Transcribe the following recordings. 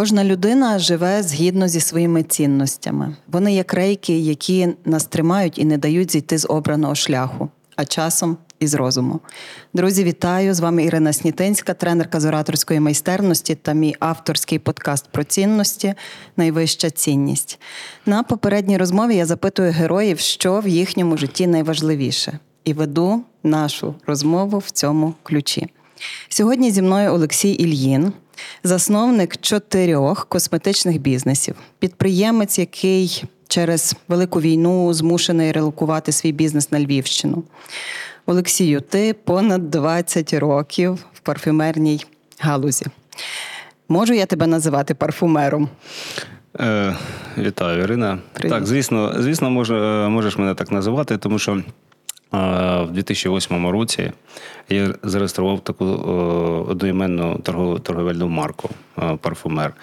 Кожна людина живе згідно зі своїми цінностями. Вони як рейки, які нас тримають і не дають зійти з обраного шляху, а часом із розуму. Друзі, вітаю! З вами Ірина Снітинська, тренерка з ораторської майстерності та мій авторський подкаст про цінності Найвища цінність. На попередній розмові я запитую героїв, що в їхньому житті найважливіше, і веду нашу розмову в цьому ключі. Сьогодні зі мною Олексій Ільїн засновник чотирьох косметичних бізнесів, підприємець, який через велику війну змушений релокувати свій бізнес на Львівщину. Олексію, ти понад 20 років в парфюмерній галузі. Можу я тебе називати парфумером? Е, Вітаю, Ірина. Привіт. Так, звісно, звісно, може, можеш мене так називати, тому що в 2008 році я зареєстрував таку одноіменну торговельну марку парфумер.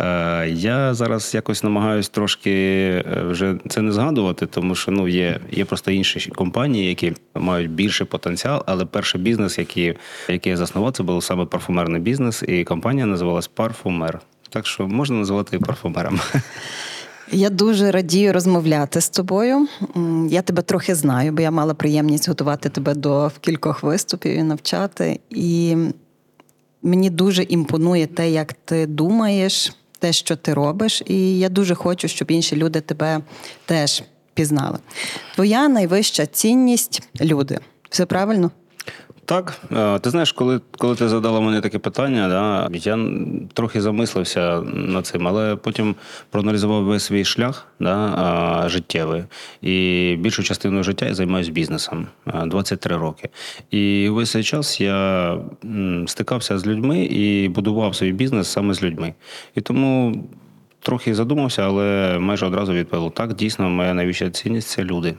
Е, я зараз якось намагаюся трошки е, вже це не згадувати, тому що ну є є просто інші компанії, які мають більший потенціал. Але перший бізнес, який який я заснував, це був саме парфумерний бізнес, і компанія називалась Парфумер. Так що можна називати і парфумером. Я дуже радію розмовляти з тобою. Я тебе трохи знаю, бо я мала приємність готувати тебе до кількох виступів і навчати. І мені дуже імпонує те, як ти думаєш, те, що ти робиш. І я дуже хочу, щоб інші люди тебе теж пізнали. Твоя найвища цінність люди. Все правильно? Так, е, ти знаєш, коли коли ти задала мені таке питання, да, я трохи замислився над цим, але потім проаналізував весь свій шлях да, життєвий. І більшу частину життя я займаюся бізнесом 23 роки. І весь цей час я стикався з людьми і будував свій бізнес саме з людьми. І тому трохи задумався, але майже одразу відповів: так, дійсно, моя найвища цінність це люди.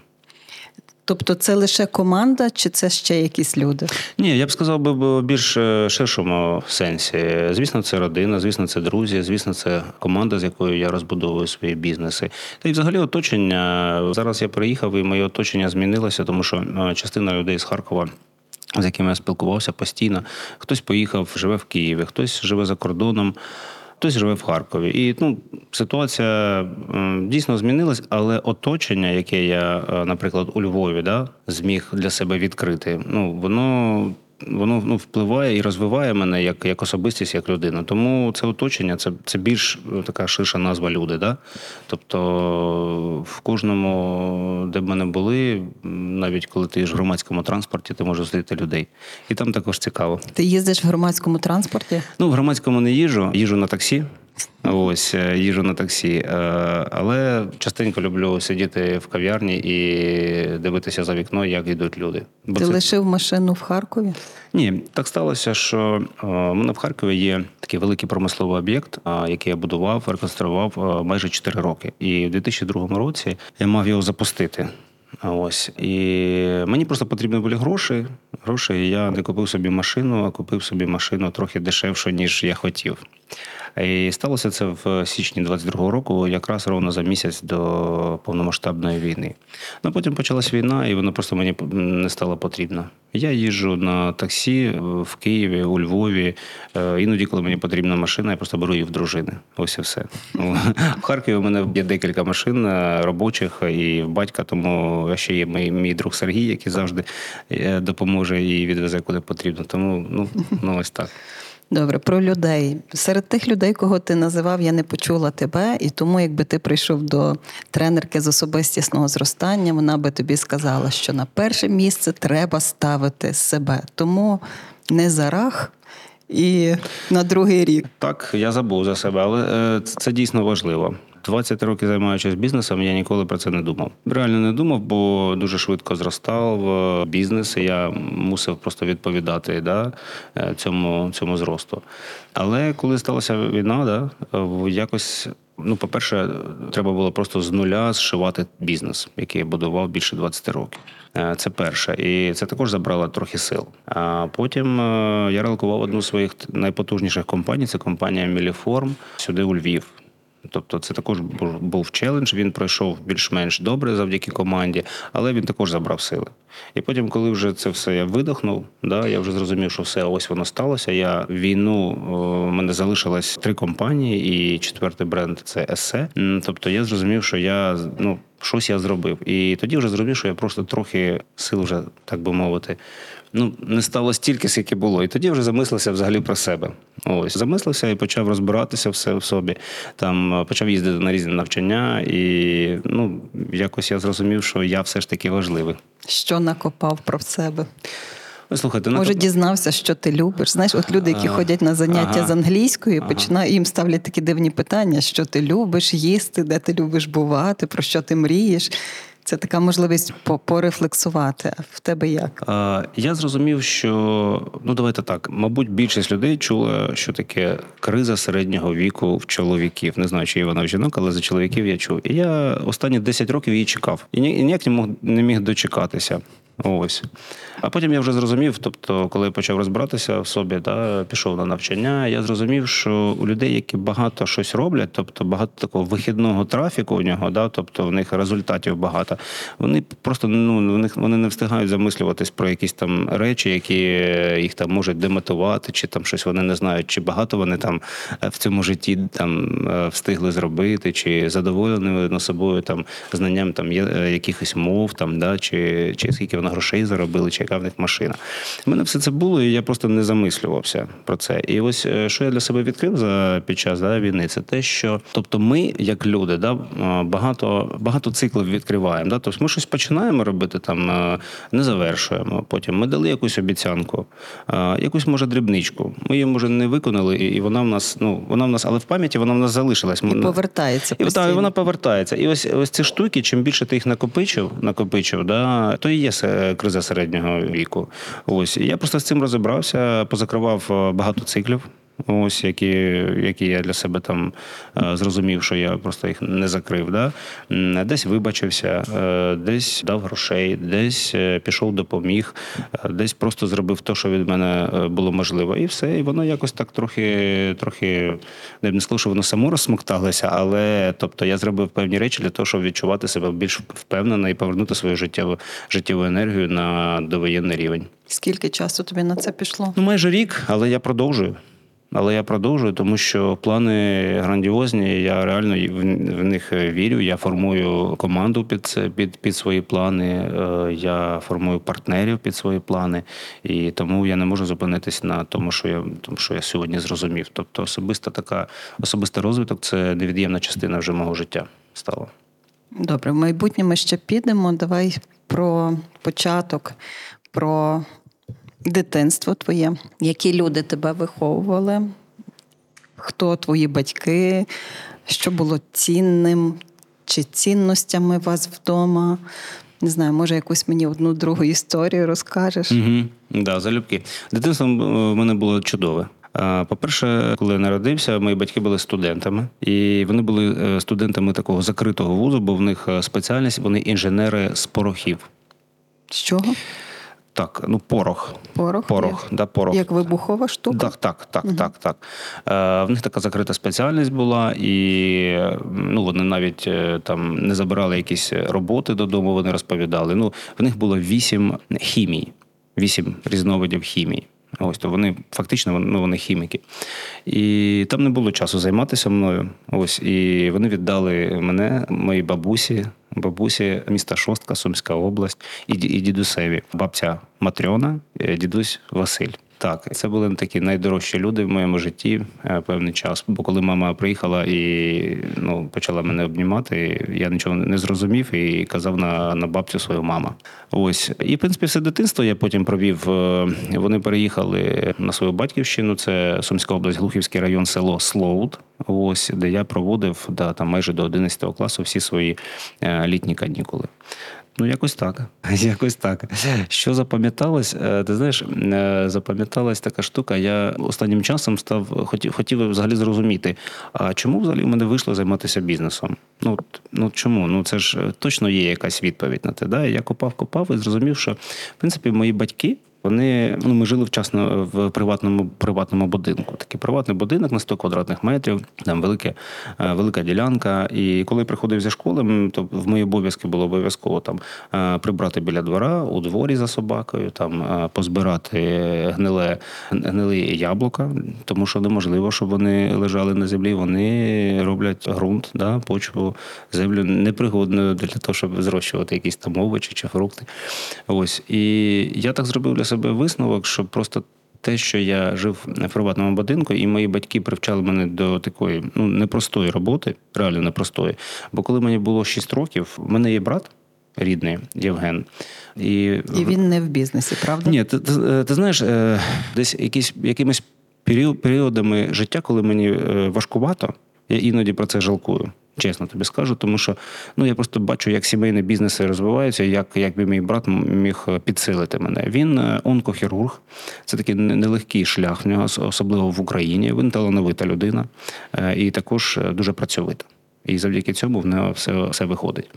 Тобто це лише команда, чи це ще якісь люди? Ні, я б сказав би більш е, ширшому сенсі. Звісно, це родина, звісно, це друзі, звісно, це команда, з якою я розбудовую свої бізнеси. Та й взагалі оточення. Зараз я приїхав, і моє оточення змінилося, тому що е, частина людей з Харкова. З якими я спілкувався постійно, хтось поїхав, живе в Києві, хтось живе за кордоном хтось живе в Харкові. І ну, ситуація дійсно змінилась, але оточення, яке я, е, наприклад, у Львові да, зміг для себе відкрити, ну воно воно ну, впливає і розвиває мене як як особистість, як людину. Тому це оточення, це це більш е, така ширша назва люди. Да? Тобто в кожному, де б мене були, навіть коли ти ж в громадському транспорті, ти можеш зустріти людей. І там також цікаво. Ти їздиш в громадському транспорті? Ну, в громадському не їжу, їжу на таксі. Ось е, їжу на таксі. Е, але частенько люблю сидіти в кав'ярні і дивитися за вікно, як йдуть люди. Бо Ти це... лишив машину в Харкові? Ні, так сталося, що е, у мене в Харкові є такий великий промисловий об'єкт, який я будував, реконструював майже 4 роки. І в 2002 році я мав його запустити. Ось і мені просто потрібні були гроші. Гроші, і я не купив собі машину, а купив собі машину трохи дешевше, ніж я хотів. І сталося це в січні 22-го року, якраз ровно за місяць до повномасштабної війни. Ну потім почалась війна, і воно просто мені не стало потрібно. Я їжджу на таксі в Києві, у Львові. Е, іноді, коли мені потрібна машина, я просто беру її в дружини. Ось і все. Ну, в Харкові у мене є декілька машин е, робочих і в батька, тому ще є мій, мій друг Сергій, який завжди е, допоможе і відвезе куди потрібно. Тому ну, ну ось так. Добре, про людей. Серед тих людей, кого ти називав, я не почула тебе, і тому, якби ти прийшов до тренерки з особистісного зростання, вона би тобі сказала, що на перше місце треба ставити себе. Тому не зарах і на другий рік. Так, я забув за себе, але е, це дійсно важливо. 20 років займаючись бізнесом, я ніколи про це не думав. Реально не думав, бо дуже швидко зростав е, бізнес. і Я мусив просто відповідати да, е, цьому цьому зросту. Але коли сталася війна, да, е, якось. Ну, по-перше, треба було просто з нуля зшивати бізнес, який я будував більше 20 років. Це перше, і це також забрало трохи сил. А потім я релокував одну з своїх найпотужніших компаній. Це компанія Міліформ сюди у Львів. Тобто це також був челендж. Він пройшов більш-менш добре завдяки команді, але він також забрав сили. І потім, коли вже це все я видохнув, да, я вже зрозумів, що все ось воно сталося. Я війну у мене залишилось три компанії, і четвертий бренд це есе. Тобто я зрозумів, що я ну щось я зробив. І тоді вже зрозумів, що я просто трохи сил вже так би мовити ну не стало стільки, скільки було. І тоді вже замислився взагалі про себе. Ось замислився і почав розбиратися все в собі. Там е, почав їздити на різні навчання, і ну якось я зрозумів, що я все ж таки важливий. Що накопав про себе? Слухайте, Може, накоп... дізнався, що ти любиш. Знаєш, от люди, які а, ходять на заняття ага, з англійської, ага. починають їм ставлять такі дивні питання: що ти любиш їсти, де ти любиш бувати, про що ти мрієш. Це така можливість порефлексувати. А в тебе як? Я зрозумів, що ну давайте так. Мабуть, більшість людей чула, що таке криза середнього віку в чоловіків. Не знаю, чи є вона в жінок, але за чоловіків я чув. І я останні 10 років її чекав. І ніяк не мог не міг дочекатися. Ось. А потім я вже зрозумів, тобто, коли почав розбиратися в собі, да, пішов на навчання, я зрозумів, що у людей, які багато щось роблять, тобто багато такого вихідного трафіку у нього, да, тобто в них результатів багато, вони просто ну, них вони не встигають замислюватись про якісь там речі, які їх там можуть демотувати, чи там щось вони не знають, чи багато вони там е, в цьому житті там е, встигли зробити, чи задоволені на собою там знанням там е, якихось мов, там, да, чи, чи скільки грошей заробили, чи яка в них машина. У мене все це було, і я просто не замислювався про це. І ось е, що я для себе відкрив за під час да, війни, це те, що тобто ми, як люди, да, багато багато циклів відкриваємо. Да? Тобто ми щось починаємо робити, там е, не завершуємо. Потім ми дали якусь обіцянку, е, якусь може дрібничку. Ми її може не виконали, і вона в нас, ну вона в нас, але в пам'яті вона в нас залишилась. І повертається. І, та, і вона повертається. І ось ось ці штуки, чим більше ти їх накопичив, накопичив, да, то і є криза середнього віку. Ось я просто з цим розібрався, позакривав е, багато циклів. Ось які які я для себе там е, зрозумів, що я просто їх не закрив. Да? Десь вибачився, е, десь дав грошей, десь пішов, допоміг, десь просто зробив те, що від мене було можливо, і все. І воно якось так трохи, трохи не б не сказав, що воно само розсмокталося, але тобто я зробив певні речі для того, щоб відчувати себе більш впевнено і повернути свою життєву життєву енергію на довоєнний рівень. Скільки часу тобі на це пішло? Ну майже рік, але я продовжую. Але я продовжую, тому що плани грандіозні. Я реально в них вірю. Я формую команду під під, під свої плани. Е, я формую партнерів під свої плани, і тому я не можу зупинитись на тому, що я тому, що я сьогодні зрозумів. Тобто, особиста така особистий розвиток це невід'ємна частина вже мого життя стала. Добре, в майбутнє ми ще підемо. Давай про початок, про дитинство твоє, які люди тебе виховували, хто твої батьки, що було цінним чи цінностями вас вдома. Не знаю, може, якусь мені одну другу історію розкажеш? Угу. Да, залюбки. Дитинство в мене було чудове. По-перше, коли я народився, мої батьки були студентами, і вони були е, студентами такого закритого вузу, бо в них е, спеціальність вони інженери з порохів. З чого? Так, ну порох. Порох? Порох, як, да, порох. Як вибухова штука? Так, так, так, угу. так, так. Е, В них така закрита спеціальність була, і ну, вони навіть е, там не забирали якісь роботи додому, вони розповідали. Ну, В них було вісім хімій, вісім різновидів хімії. Ось то вони фактично ну, вони хіміки. І там не було часу займатися мною. Ось і вони віддали мене, моїй бабусі, бабусі міста Шостка, Сумська область, і і дідусеві. Бабця Матрьона, е, дідусь Василь. Так, це були такі найдорожчі люди в моєму житті е, певний час. Бо коли мама приїхала і ну, почала мене обнімати, я нічого не зрозумів і казав на на бабцю свою мама. Ось. І, в принципі, все дитинство я потім провів. е, Вони переїхали на свою батьківщину, це Сумська область, Глухівський район, село Слоуд. Ось, де я проводив да, там майже до 11 класу всі свої е, літні канікули. Ну, якось так. Якось так. Що запам'яталось? Е, Ти знаєш, е, запам'яталась така штука. Я останнім часом став хотів, хотів взагалі зрозуміти, а чому взагалі в мене вийшло займатися бізнесом? Ну, ну чому? Ну це ж е, точно є якась відповідь на те. Да? Я копав, копав і зрозумів, що в принципі мої батьки. Вони ну ми жили вчасно в приватному приватному будинку. Такий приватний будинок на 100 квадратних метрів, там велике, е, велика ділянка. І коли приходив зі школи, то в мої обов'язки було обов'язково там е, прибрати біля двора, у дворі за собакою, там е, позбирати гниле гнилі яблука, тому що неможливо, щоб вони лежали на землі. Вони роблять ґрунт, да, почву, землю непригодною для того, щоб зрощувати якісь там овочі чи фрукти. Ось і я так зробив для себе висновок, що просто. Те, що я жив в приватному будинку, і мої батьки привчали мене до такої ну непростої роботи, реально непростої. Бо коли мені було 6 років, в мене є брат рідний Євген. І, І він не в бізнесі, правда? ні, ти, ти, ти знаєш, е, десь якісь, якимись періодами життя, коли мені е, важкувато, я іноді про це жалкую. Чесно тобі скажу, тому що ну я просто бачу, як сімейні бізнеси розвиваються, як, би мій брат міг підсилити мене. Він е, онкохірург, це такий нелегкий шлях в нього, особливо в Україні. Він талановита людина е, і також е, дуже працьовита. І завдяки цьому в нього все, все виходить.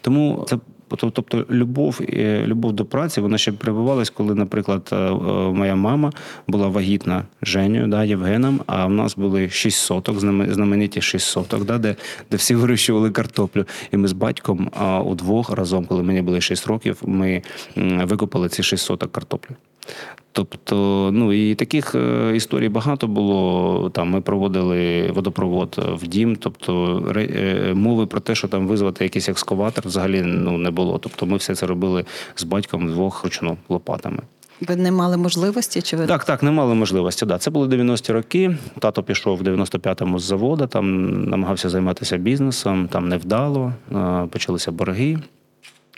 Тому це Тобто любов, е, любов до праці, вона ще прибувалась, коли, наприклад, е, е, моя мама була вагітна Женю, да, Євгеном, а в нас були шість соток, знаме- знамениті шість соток, да, де, де всі вирощували картоплю. І ми з батьком удвох разом, коли мені було шість років, ми викопали ці шість соток картоплі. Тобто, ну і таких е, історій багато було. Там ми проводили водопровод в дім. Тобто е, мови про те, що там визвати якийсь екскаватор, взагалі ну не було. Тобто, ми все це робили з батьком вдвох ручну лопатами. Ви не мали можливості, чи ви Так, так, не мали можливості. Да. Це були 90-ті роки. Тато пішов в 95-му з заводу, там намагався займатися бізнесом, там невдало, почалися борги.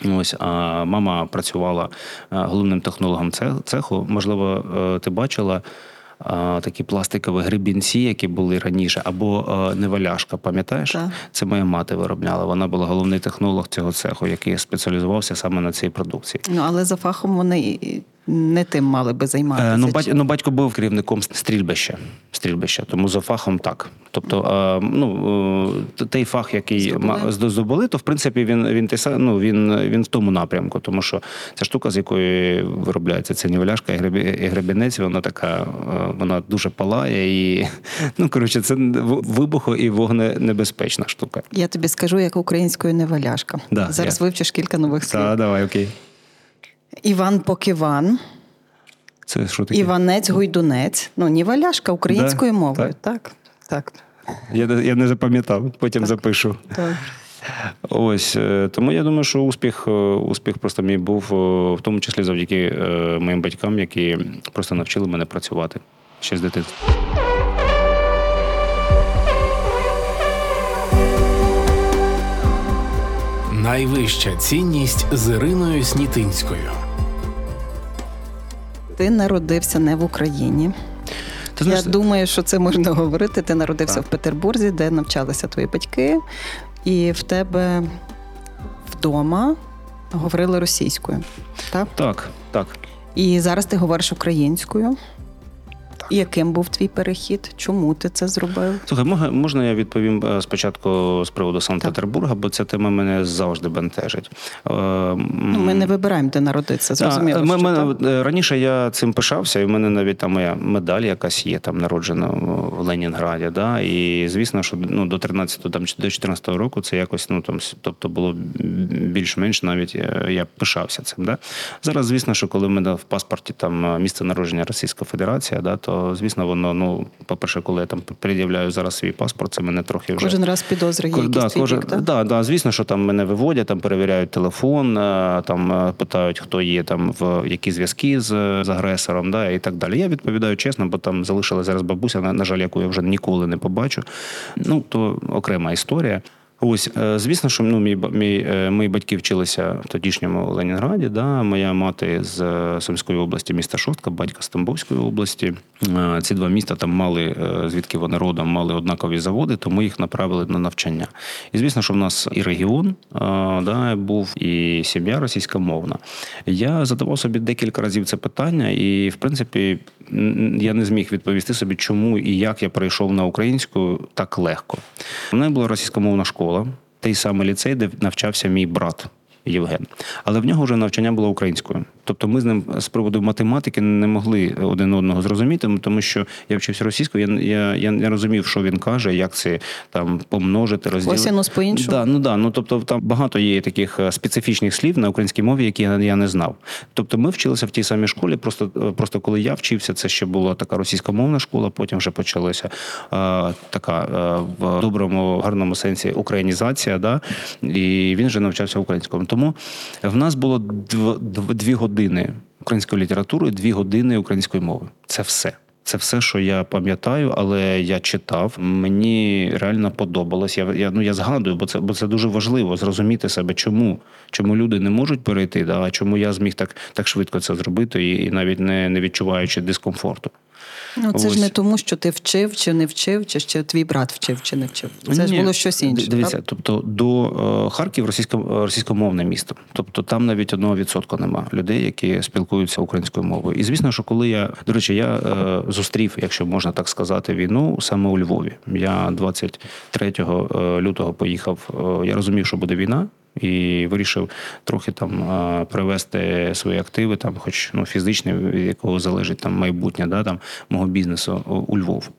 Ось, а мама працювала е, головним технологом цеху. Можливо, е, ти бачила е, такі пластикові грибінці, які були раніше, або неваляшка, пам'ятаєш? Так. Це моя мати виробляла. Вона була головний технолог цього цеху, який спеціалізувався саме на цій продукції. ну але за фахом вони не тим мали би займатися? Е, Ну, бать, ну, батько був керівником стрільбища, стрільбища, тому за фахом так. Тобто, е, ну, е, той фах, який Здобули. то в принципі він, він, ну, він, він в тому напрямку, тому що ця штука, з якої виробляється ця нівеляшка і гребі- і гребінець, вона така, е, вона дуже палає і ну, коротше, це вибухо і вогненебезпечна штука. Я тобі скажу, як українською неваляшка. Да, Зараз я- вивчиш кілька нових слів. Так, давай, окей. Іван Покиван, Це що таке? Іванець Гуйдунець. Ну, неваляшка українською Да, мовою. Так, так. Я, не- я не запам'ятав, потім запишу. так. Ось е, тому я думаю, що успіх, е, успіх просто мій був е, в тому числі завдяки моїм батькам, які просто навчили мене працювати ще з дитинства. Найвища цінність з Іриною Снітинською. Ти народився не в Україні. Ти знаєш, Я думаю, що це можна говорити. Ти народився Так. в Петербурзі, де навчалися твої батьки, і в тебе вдома говорили російською. Так? так, так. І зараз ти говориш українською. Яким був твій перехід? Чому ти це зробив? Слухай, можна я відповім е, спочатку з приводу Санкт-Петербурга, бо ця тема мене завжди бентежить. Е, Ну, ми не вибираємо, де народитися. Зрозуміло. А, ми- що мене- так. е, раніше я цим пишався, і в мене навіть там моя медаль якась є, там народжена в Ленінграді. Да? І звісно, що ну, до 13 там, чи до 14 року це якось, ну там, тобто було більш-менш навіть я пишався цим. Да? Зараз, звісно, що коли в мене в паспорті там місце народження Російська Федерація, да, то то звісно, воно ну, по-перше, коли я там пред'являю зараз свій паспорт, це мене трохи вже Кожен раз підозри є Ко- якісь да, кожен, бік, так? да, да, звісно, що там мене виводять, там перевіряють телефон, е, там е, питають, хто є там в які зв'язки з, з агресором, да, і так далі. Я відповідаю чесно, бо там залишилась зараз бабуся, на, на жаль, яку я вже ніколи не побачу. Ну, то окрема історія. Ось, е, звісно, що ну, мій, мій, е, мої батьки вчилися в тодішньому Ленінграді. Да? Моя мати з е, Сумської області, міста Шостка, батька з Тамбовської області. Ці два міста там мали, звідки вони родом, мали однакові заводи, тому їх направили на навчання. І звісно, що в нас і регіон да, був, і сім'я російськомовна. Я задавав собі декілька разів це питання, і в принципі я не зміг відповісти собі, чому і як я перейшов на українську так легко. У мене була російськомовна школа, той самий ліцей, де навчався мій брат. Євген, але в нього вже навчання було українською. Тобто ми з ним з приводу математики не могли один одного зрозуміти, тому що я вчився російською, я, я, я не розумів, що він каже, як це там помножити, розділити. Косінус по-іншому? Да, ну да, ну тобто там багато є таких е, специфічних слів на українській мові, які я, я не знав. Тобто ми вчилися в тій самій школі. Просто е, просто коли я вчився, це ще була така російськомовна школа. Потім вже почалася е, така е, в доброму гарному сенсі українізація. Да? І він вже навчався українському. Тому в нас було дв, дв, дві години української літератури, дві години української мови. Це все. Це все, що я пам'ятаю, але я читав. Мені реально подобалось. Я, я ну я згадую, бо це бо це дуже важливо зрозуміти себе, чому чому люди не можуть перейти, да, а чому я зміг так так швидко це зробити, і, і навіть не, не відчуваючи дискомфорту. Ну, це Ось. ж не тому, що ти вчив чи не вчив, чи ще твій брат вчив чи не вчив. Це ж було щось інше. Дивіться, правда? тобто до е, Харків російсько, російськомовне місто. Тобто там навіть одного відсотка нема людей, які спілкуються українською мовою. І звісно, що коли я до речі, я е, зустрів, якщо можна так сказати, війну саме у Львові. Я 23 е, лютого поїхав. е, я розумів, що буде війна. І вирішив трохи там е, привести свої активи, там, хоч ну фізичні, від якого залежить там майбутнє, да, там мого бізнесу у- у Львов.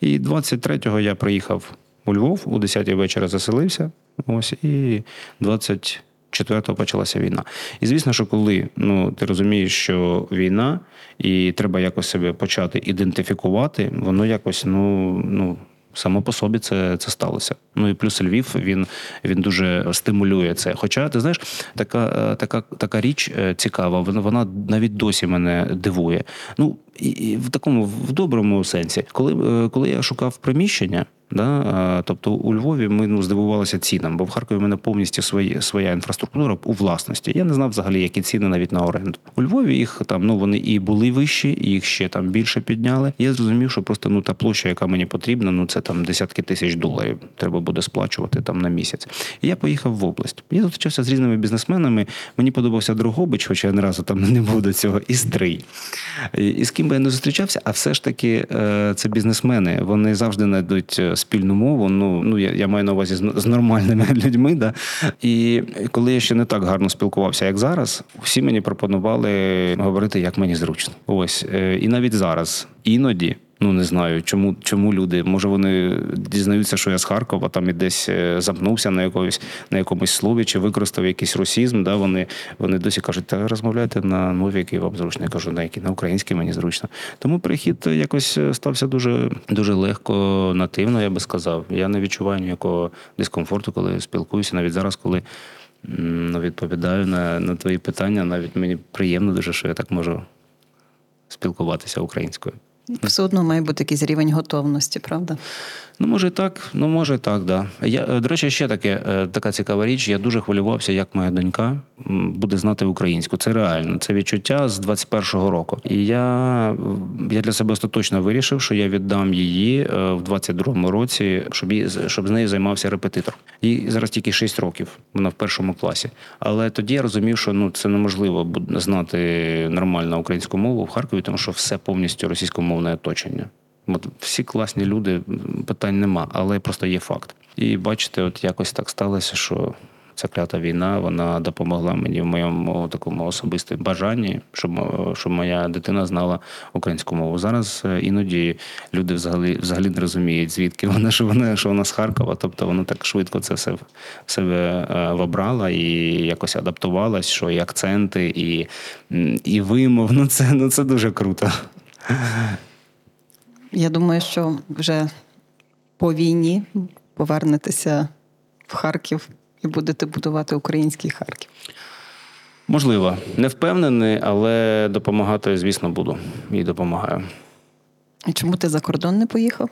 І 23-го я приїхав у Львов, у 10-й вечора заселився. Ось і 24-го почалася війна. І звісно, що коли ну ти розумієш, що війна, і треба якось себе почати ідентифікувати, воно якось ну ну. Само по собі це, це сталося. Ну і плюс Львів він, він дуже стимулює це. Хоча ти знаєш, така, е, така, така річ е, цікава, вона, вона навіть досі мене дивує. Ну і, і в такому в доброму сенсі, коли, е, коли я шукав приміщення. Да? Тобто у Львові ми ну, здивувалися цінам, бо в Харкові в мене повністю свої, своя інфраструктура у власності. Я не знав взагалі, які ціни навіть на оренду. У Львові їх там ну вони і були вищі, їх ще там більше підняли. Я зрозумів, що просто ну та площа, яка мені потрібна, ну це там десятки тисяч доларів треба буде сплачувати там на місяць. І я поїхав в область. Я зустрічався з різними бізнесменами. Мені подобався Дрогобич, хоча я ні разу там не був до цього, і Стрий. І з ким би я не зустрічався, а все ж таки е, це бізнесмени. Вони завжди знайдуть е, спільну мову. Ну, ну я, я маю на увазі з, нормальними людьми. Да? І коли я ще не так гарно спілкувався, як зараз, всі мені пропонували говорити, як мені зручно. Ось. Е, і навіть зараз іноді. Ну не знаю, чому чому люди. Може, вони дізнаються, що я з Харкова там і десь е, запнувся на якомусь на якомусь слові чи використав якийсь русізм. Да, вони вони досі кажуть, та розмовляйте на мові, який вам зручно. Я кажу, на якій на українській мені зручно. Тому перехід якось стався дуже дуже легко, нативно, я би сказав. Я не відчуваю ніякого дискомфорту, коли спілкуюся, навіть зараз, коли ну, відповідаю на, на твої питання. Навіть мені приємно дуже, що я так можу спілкуватися українською. Все одно має бути якийсь рівень готовності, правда? Ну, може, так, ну може, так, да. Я, е, до речі, ще таке, е, така цікава річ. Я дуже хвилювався, як моя донька буде знати українську. Це реально, це відчуття з 21-го року. І я, я для себе остаточно вирішив, що я віддам її е, в 22-му році, щоб її, щоб з нею займався репетитор. Їй зараз тільки 6 років, вона в першому класі. Але тоді я розумів, що ну це неможливо знати нормально українську мову в Харкові, тому що все повністю російськомовне оточення. От всі класні люди, питань нема, але просто є факт. І бачите, от якось так сталося, що ця клята війна вона допомогла мені в моєму такому особистому бажанні, щоб, щоб моя дитина знала українську мову. Зараз е, іноді люди взагалі взагалі не розуміють, звідки вона, що вона, що вона з Харкова. Тобто вона так швидко це все в себе е, вобрала і якось адаптувалась, що і акценти, і, і вимов. Ну це, ну це дуже круто. Я думаю, що вже по війні повернетеся в Харків і будете будувати український Харків. Можливо, не впевнений, але допомагати, звісно, буду і допомагаю. І чому ти за кордон не поїхав?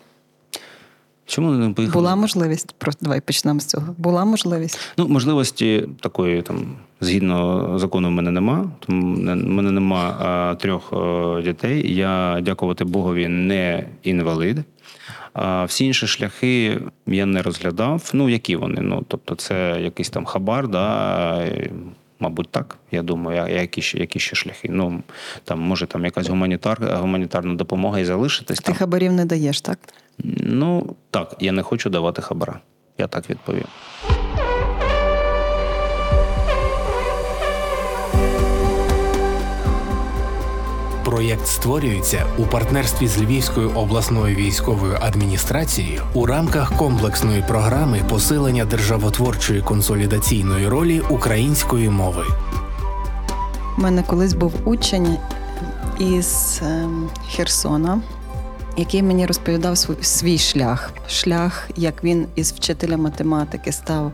Чому не поїхав? Була можливість. Просто давай почнемо з цього. Була можливість. Ну, можливості такої там згідно закону в мене нема. Тому в мене нема а, трьох а, дітей. Я, дякувати Богові, не інвалид. А всі інші шляхи я не розглядав. Ну, які вони? Ну, тобто, це якийсь там хабар, да, мабуть, так. Я думаю, а які ще які ще шляхи. Ну там може там якась гуманітар, гуманітарна допомога і залишитись. Ти там. хабарів не даєш, так? Ну так, я не хочу давати хабара. Я так відповім. Проєкт створюється у партнерстві з Львівською обласною військовою адміністрацією у рамках комплексної програми посилення державотворчої консолідаційної ролі української мови. У мене колись був учень із ем, Херсона, який мені розповідав свій, свій шлях. Шлях, як він із вчителя математики став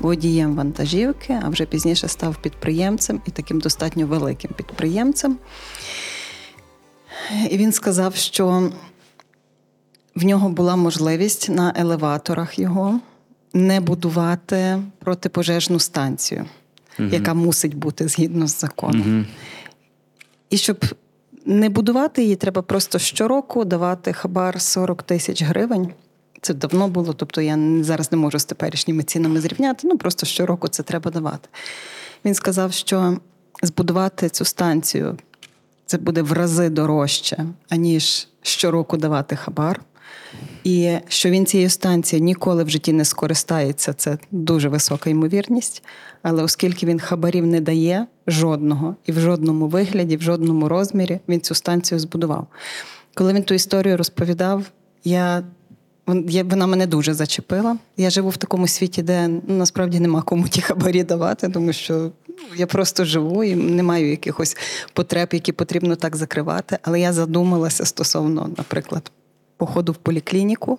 водієм вантажівки, а вже пізніше став підприємцем і таким достатньо великим підприємцем. І він сказав, що в нього була можливість на елеваторах його не будувати протипожежну станцію, угу. яка мусить бути згідно з законом. Угу. І щоб не будувати її, треба просто щороку давати хабар 40 тисяч гривень. Це давно було, тобто я зараз не можу з теперішніми цінами зрівняти, ну просто щороку це треба давати. Він сказав, що збудувати цю станцію це буде в рази дорожче, аніж щороку давати хабар. І що він цією станцією ніколи в житті не скористається, це дуже висока ймовірність. Але оскільки він хабарів не дає жодного і в жодному вигляді, в жодному розмірі, він цю станцію збудував. Коли він ту історію розповідав, я вона мене дуже зачепила. Я живу в такому світі, де ну, насправді нема кому ті хабарі давати, тому що я просто живу і не маю якихось потреб, які потрібно так закривати. Але я задумалася стосовно, наприклад, походу в поліклініку.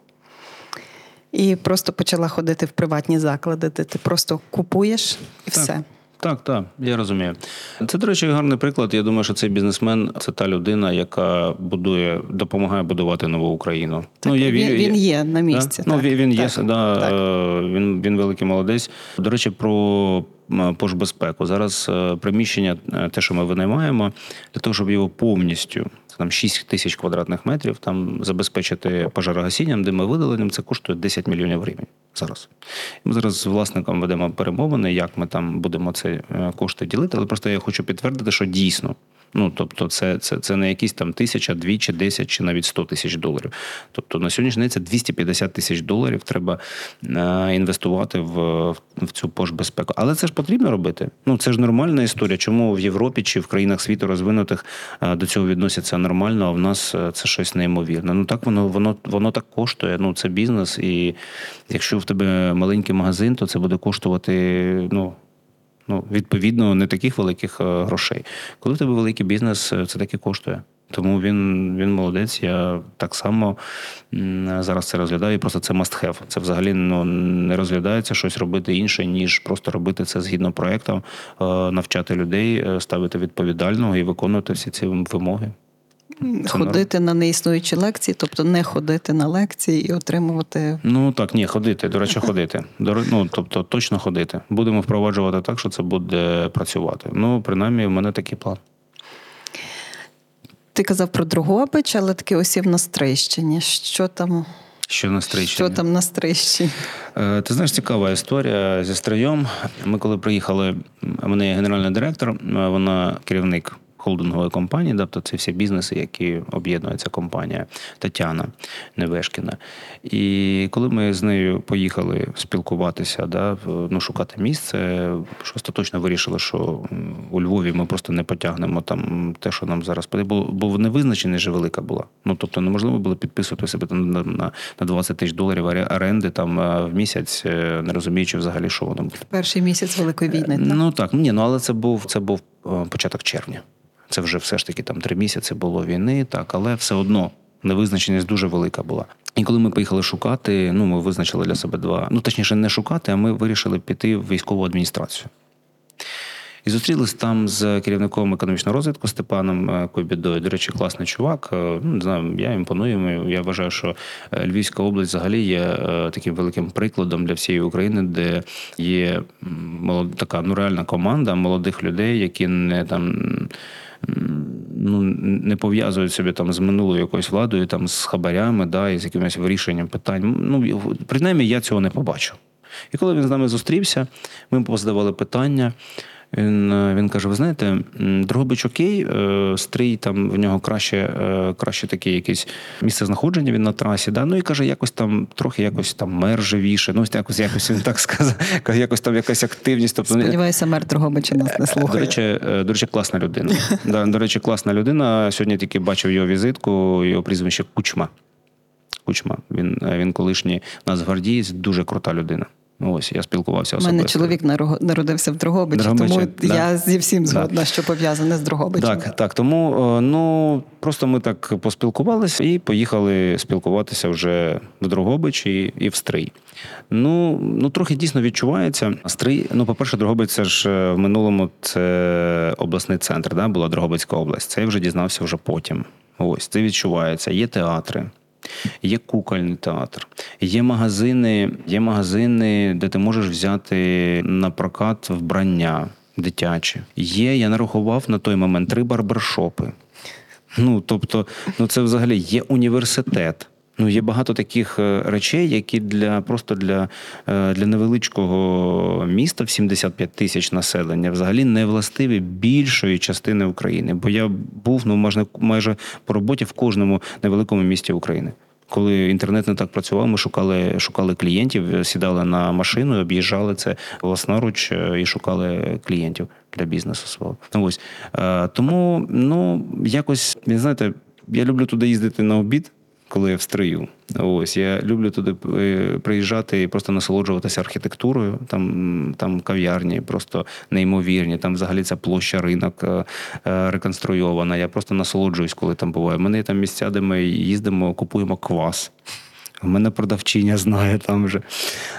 І просто почала ходити в приватні заклади, де ти просто купуєш і так. все. Так, так, я розумію. Це, до речі, гарний приклад. Я думаю, що цей бізнесмен це та людина, яка будує, допомагає будувати нову Україну. Так, ну, я Він, він є на місці. Да? Так, ну, Він так, є, да, так. Він, він великий молодець. До речі, про пожбезпеку. Зараз е, приміщення, е, те, що ми винаймаємо, для того, щоб його повністю. Там 6 тисяч квадратних метрів, там забезпечити пожарогасінням, димовидаленням, це коштує 10 мільйонів гривень зараз. Ми зараз з власником ведемо перемовини, як ми там будемо ці е, кошти ділити. Але просто я хочу підтвердити, що дійсно Ну тобто, це це, це не якісь там тисяча, дві чи десять, чи навіть сто тисяч доларів. Тобто на сьогоднішній день це 250 тисяч доларів треба е, інвестувати в в цю пожбезпеку. Але це ж потрібно робити. Ну це ж нормальна історія. Чому в Європі чи в країнах світу розвинутих е, до цього відносяться нормально, а в нас е, це щось неймовірне. Ну так воно воно воно так коштує. Ну це бізнес, і якщо в тебе маленький магазин, то це буде коштувати ну. Ну, відповідно, не таких великих е, грошей. Коли в тебе великий бізнес, е, це таки коштує. Тому він він молодець. Я так само зараз це розглядаю. Просто це must have. Це взагалі ну, не розглядається щось робити інше, ніж просто робити це згідно проєкту, е, навчати людей, ставити відповідального і виконувати всі ці вимоги. Ходити на неіснуючі лекції, тобто не ходити на лекції і отримувати. Ну так, ні, ходити. До речі, ходити. Ну, тобто, точно ходити. Будемо впроваджувати так, що це буде працювати. Ну, принаймні, в мене такий план. Ти казав про Другобич, але таки осів на Стрищині. Що там? Що на Стрищині? Що там на Стрищині? Е, ти знаєш, цікава історія зі Стрийом. Ми коли приїхали, мене є генеральний директор, вона керівник холдингової компанії, тобто це всі бізнеси, які об'єднується компанія Тетяна Невешкіна. І коли ми з нею поїхали спілкуватися, да, ну, шукати місце, що остаточно вирішили, що у Львові ми просто не потягнемо там те, що нам зараз бо, бо невизначеність же велика була. Ну тобто неможливо було підписувати себе там на на 20 тисяч доларів оренди там в місяць, е, не розуміючи взагалі, що воно буде. Перший місяць великої війни. так? Ну так, ні, ну але це був це був початок червня. Це вже все ж таки там три місяці було війни, так, але все одно Невизначеність дуже велика була. І коли ми поїхали шукати, ну ми визначили для себе два. Ну точніше, не шукати, а ми вирішили піти в військову адміністрацію. І зустрілись там з керівником економічного розвитку Степаном е, Кобідою. До речі, класний чувак. Е, Ну, не знаю, я імпоную. Я вважаю, що е, Львівська область взагалі є таким великим прикладом для всієї України, де є така ну, реальна команда молодих людей, які не там. Ну, не пов'язують собі там з минулою якоюсь владою, там з хабарями, да, і з якимось вирішенням питань. Ну, принаймні, я цього не побачив. І коли він з нами зустрівся, ми позадавали питання. Він, е, він каже: ви знаєте, м, Дрогобич окей, е, стрій там в нього краще, е, краще таке якесь місце знаходження він на трасі. Да? Ну і каже, якось там трохи якось там мер живіше. Ну, якось, якось він так сказав, якось там якась активність. Тобто, Сподіваюся, мер Дрогобича нас не слухає. До речі, до речі, класна людина. Да, До речі, класна людина. Сьогодні тільки бачив його візитку, його прізвище Кучма. Кучма. Він, він колишній нацгвардієць, дуже крута людина. Ну, Ось я спілкувався У мене чоловік наро- народився в Дрогобичі, Дрогобичі, тому да. я зі всім Да. згодна, що пов'язане з Дрогобичем. Так, так. Тому е, ну просто ми так поспілкувалися і поїхали спілкуватися вже в Дрогобич і, і в Стрий. Ну, ну трохи дійсно відчувається. Стрий, ну, по-перше, Дрогобич це ж е, в минулому це обласний центр, да, була Дрогобицька область. Це я вже дізнався вже потім. Ось це відчувається. Є театри. Є кукольний театр, є магазини, є магазини, де ти можеш взяти на прокат вбрання дитяче. Є, я нарахував на той момент три барбершопи. Ну, тобто, ну це взагалі є університет. Ну, є багато таких е, речей, які для просто для, е, для невеличкого міста в 75 тисяч населення взагалі не властиві більшої частини України. Бо я був ну, майже, майже по роботі в кожному невеликому місті України. Коли інтернет не так працював, ми шукали, шукали клієнтів, сідали на машину, об'їжджали це власноруч е, і шукали клієнтів для бізнесу свого. Ну, Ось тому, ну якось знаєте, я люблю туди їздити на обід, коли я в стрию. Ось я люблю туди е, приїжджати і просто насолоджуватися архітектурою. Там, там кав'ярні, просто неймовірні. Там взагалі ця площа ринок е, е, реконструйована. Я просто насолоджуюсь, коли там буваю. У мене є там місця, де ми їздимо, купуємо квас. У мене продавчиня знає там вже.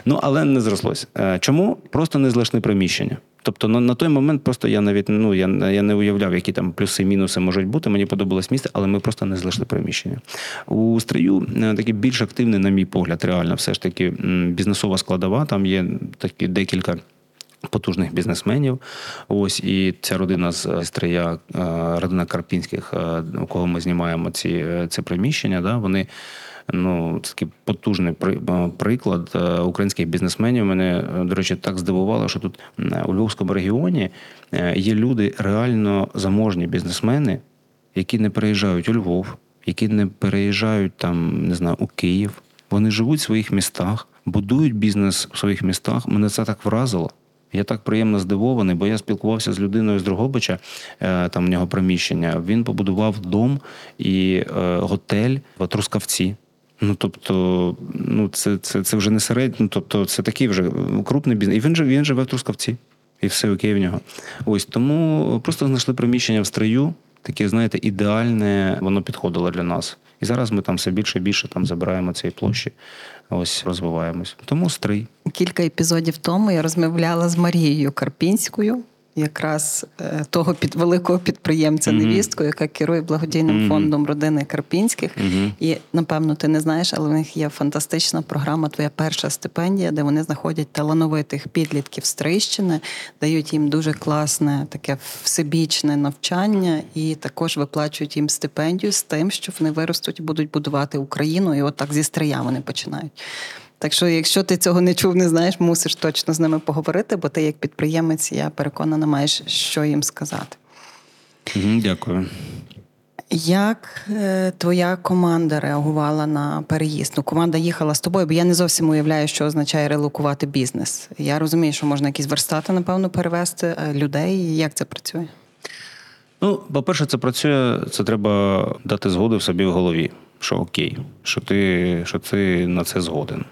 Ну, але не зрослося. Е, Чому? Просто не знайшли приміщення. Тобто на, на той момент просто я навіть ну, я, я не уявляв, які там плюси, мінуси можуть бути. Мені подобалось місце, але ми просто не знайшли приміщення. У стрию е, такий більш активний, на мій погляд, реально, все ж таки бізнесова складова. Там є такі декілька. Потужних бізнесменів, ось і ця родина з е, Стрия, е, родина Карпінських, у кого ми знімаємо ці це приміщення. Да, вони ну це такий потужний е, приклад е, українських бізнесменів. Мене е, до речі так здивувало, що тут у Львовському регіоні є люди реально заможні бізнесмени, які не переїжджають у Львов, які не переїжджають там, не знаю, у Київ. Вони живуть в своїх містах, будують бізнес в своїх містах. Мене це так вразило. Я так приємно здивований, бо я спілкувався з людиною з Дрогобича, там в нього приміщення. Він побудував дом і готель в Трускавці. Ну, тобто, ну, це, це, це вже не середньо, ну, тобто, це такий вже крупний бізнес. І він, жив- він живе в Трускавці. І все окей в нього. Ось тому просто знайшли приміщення в стрию, таке, знаєте, ідеальне, воно підходило для нас. І зараз ми там все більше і більше там забираємо цієї площі, ось розвиваємось. Тому стрий. Кілька епізодів тому я розмовляла з Марією Карпінською, якраз е, того під великого підприємця невістку, яка керує благодійним фондом родини Карпінських. І напевно ти не знаєш, але в них є фантастична програма Твоя перша стипендія, де вони знаходять талановитих підлітків з Трищини, дають їм дуже класне таке всебічне навчання, і також виплачують їм стипендію з тим, що вони виростуть і будуть будувати Україну. І отак зі стрия вони починають. Так що, якщо ти цього не чув, не знаєш, мусиш точно з ними поговорити, бо ти як підприємець, я переконана, маєш що їм сказати. Дякую. Як е, твоя команда реагувала на переїзд? Ну, команда їхала з тобою, бо я не зовсім уявляю, що означає релокувати бізнес. Я розумію, що можна якісь верстати, напевно, перевести е, людей. Як це працює? Ну, по-перше, це працює, це треба дати згоду в собі в голові, що окей, що ти, що ти на це згоден.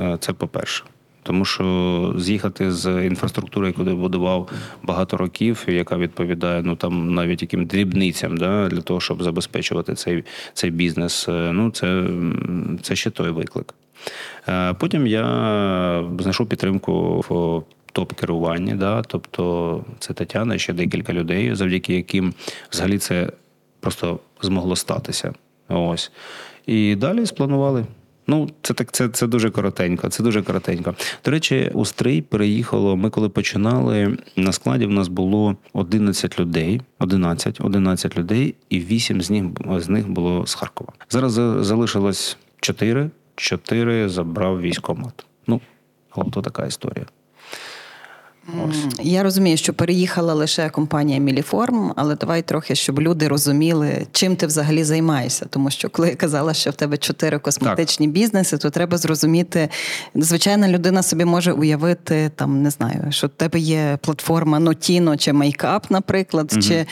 Е, Це по-перше. Тому що з'їхати з інфраструктури, яку я будував багато років, яка відповідає ну там навіть яким дрібницям, да, для того, щоб забезпечувати цей цей бізнес, е, ну це, це ще той виклик. Е, потім я знайшов підтримку в топ-керуванні, да, тобто це Тетяна, ще декілька людей, завдяки яким взагалі це просто змогло статися. Ось. І далі спланували. Ну, це так, це це дуже коротенько. Це дуже коротенько. До речі, у стрий переїхало. Ми коли починали на складі, в нас було 11 людей, 11, 11 людей, і 8 з них з них було з Харкова. Зараз залишилось 4, 4 забрав військомат. Ну, от така історія. Ось. Я розумію, що переїхала лише компанія Міліформ, але давай трохи, щоб люди розуміли, чим ти взагалі займаєшся. Тому що коли я казала, що в тебе чотири косметичні так. бізнеси, то треба зрозуміти, звичайна людина собі може уявити там, не знаю, що в тебе є платформа Notino чи Makeup, наприклад, угу. чи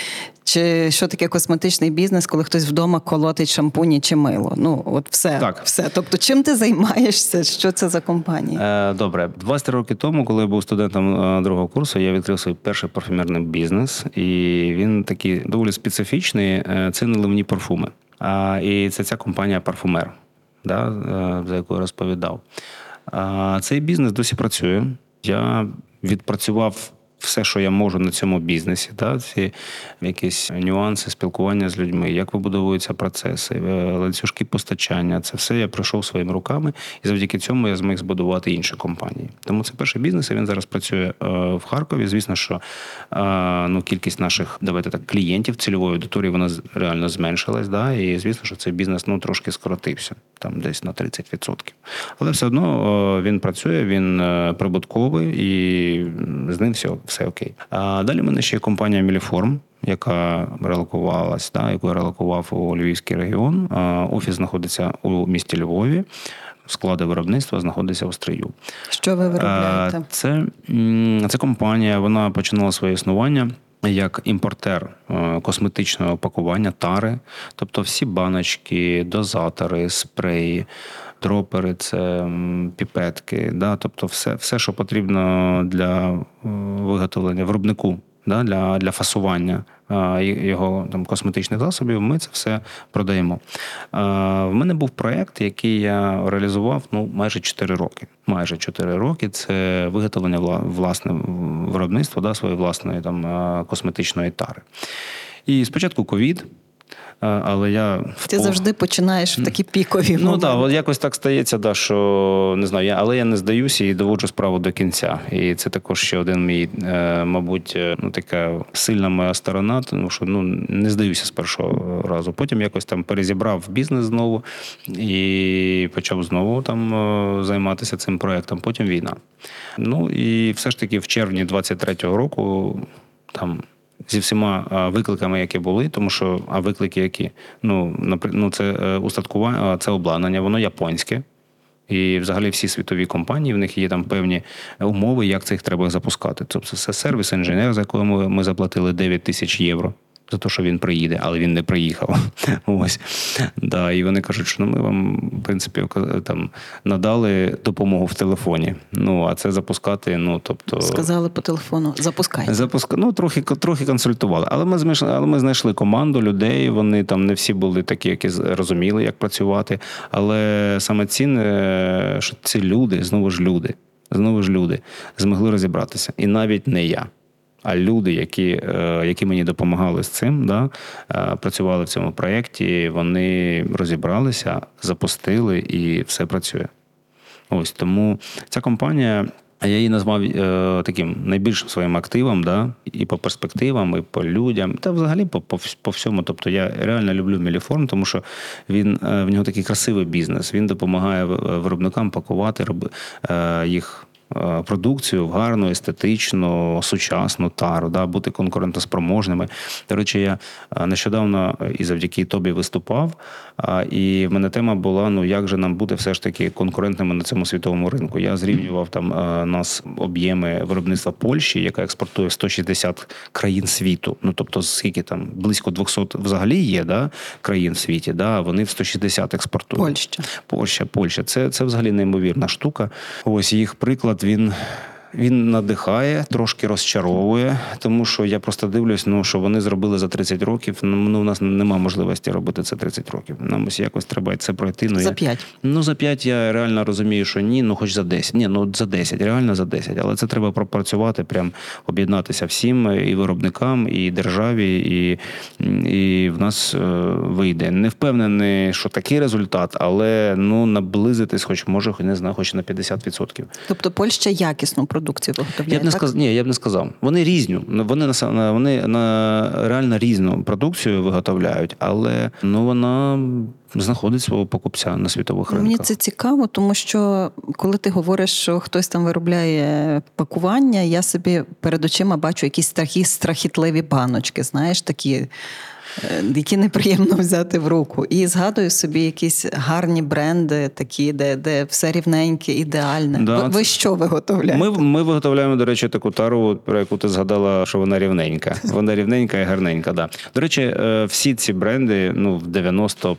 чи що таке косметичний бізнес, коли хтось вдома колотить шампуні чи мило? Ну от все. Так. все. Тобто, чим ти займаєшся? Що це за компанія? Е, Добре, 20 років тому, коли я був студентом е, другого курсу, я відкрив свій перший парфюмерний бізнес, і він такий доволі специфічний. Е, це наливні парфуми. А, І це ця компанія Парфумер, да, е, за яку я розповідав. А, Цей бізнес досі працює. Я відпрацював все, що я можу на цьому бізнесі, та ці якісь нюанси спілкування з людьми, як вибудовуються процеси, е, ланцюжки постачання. Це все я пройшов своїми руками, і завдяки цьому я зміг збудувати інші компанії. Тому це перший бізнес. і Він зараз працює е, в Харкові. Звісно, що е, ну кількість наших давайте так клієнтів цільової аудиторії вона реально зменшилась. Да, І звісно, що цей бізнес ну трошки скоротився, там десь на 30%. Але все одно він працює, він прибутковий і з ним все все окей. А далі в мене ще є компанія Міліформ. Яка релокувалась, да, яку я релокував у Львівський регіон. Офіс знаходиться у місті Львові, склади виробництва знаходиться в Стрию. Що ви виробляєте? Це, це компанія, вона починала своє існування. Як імпортер косметичного пакування, тари, тобто всі баночки, дозатори, спреї, дропери, це піпетки, да, тобто все, все, що потрібно для е, виготовлення виробнику. Да, Для для фасування його там косметичних засобів ми це все продаємо. В мене був проєкт, який я реалізував ну, майже 4 роки. Майже 4 роки це виготовлення власне виробництва да, своєї власної там косметичної тари. І спочатку ковід. Але я ти завжди починаєш в такі пікові. Ну так, от якось так стається, да, що не знаю, я, але я не здаюся і доводжу справу до кінця. І це також ще один мій, е, мабуть, е, ну така сильна моя сторона, тому що ну не здаюся з першого разу. Потім якось там перезібрав бізнес знову і почав знову там е, займатися цим проектом. Потім війна. Ну і все ж таки в червні 23-го року там зі всіма викликами, які були, тому що а виклики, які ну ну це е, устаткування, це обладнання, воно японське. І взагалі всі світові компанії в них є там певні умови, як це їх треба запускати. Тобто це сервіс інженер, за якого ми заплатили 9 тисяч євро за те, що він приїде, але він не приїхав. Ось да, і вони кажуть, що ну, ми вам в принципі там надали допомогу в телефоні. Ну а це запускати. Ну тобто сказали по телефону, запускайте. Запуск... Ну, трохи трохи консультували. Але ми знайшли, але ми знайшли команду людей. Вони там не всі були такі, які розуміли, як працювати. Але саме цінне, що ці люди знову ж люди, знову ж люди змогли розібратися, і навіть не я. А люди, які е, які мені допомагали з цим, да, е, працювали в цьому проєкті, вони розібралися, запустили і все працює. Ось тому ця компанія. Я її назвав е, таким найбільшим своїм активом, да, і по перспективам, і по людям, та взагалі по по, по всьому. Тобто я реально люблю Міліформ, тому що він е, в нього такий красивий бізнес. Він допомагає виробникам пакувати е, їх продукцію в гарну, естетичну, сучасну тару, да, бути конкурентоспроможними. До речі, я е, нещодавно і завдяки тобі виступав. І в мене тема була: ну як же нам бути все ж таки конкурентними на цьому світовому ринку? Я зрівнював там е, нас об'єми виробництва Польщі, яка експортує 160 країн світу. Ну тобто, скільки там близько 200 взагалі є да, країн в світі, да, вони в 160 експортують. Польща. Польща, Польща. Це це взагалі неймовірна штука. Ось їх приклад приклад, він. Він надихає, трошки розчаровує, тому що я просто дивлюсь, ну що вони зробили за 30 років. Ну, у нас нема можливості робити це 30 років. Нам ось якось треба це пройти. Ну, За я, Ну, за 5 я реально розумію, що ні, ну хоч за 10. Ні, ну за 10, реально за 10. Але це треба пропрацювати, прям об'єднатися всім, і виробникам, і державі, і, і в нас е, вийде. Не впевнений, що такий результат, але ну наблизитись, хоч може, не знаю, хоч на 50%. Тобто Польща якісну продукцію виготовляє. Я б не сказ... Ні, я б не сказав. Вони різні. Вони на вони на реально різну продукцію виготовляють, але ну вона знаходить свого покупця на світових ринках. Мені це цікаво, тому що коли ти говориш, що хтось там виробляє пакування, я собі перед очима бачу якісь такі страхітливі баночки, знаєш, такі. Е, Які неприємно взяти в руку, і згадую собі якісь гарні бренди, такі, де де все рівненьке, ідеальне. Да, ви, ви це- що виготовляєте? Ми, ми виготовляємо, до речі, таку тару, про яку ти згадала, що вона рівненька. Вона рівненька і гарненька. Да. До речі, е, всі ці бренди, ну, в 90 м,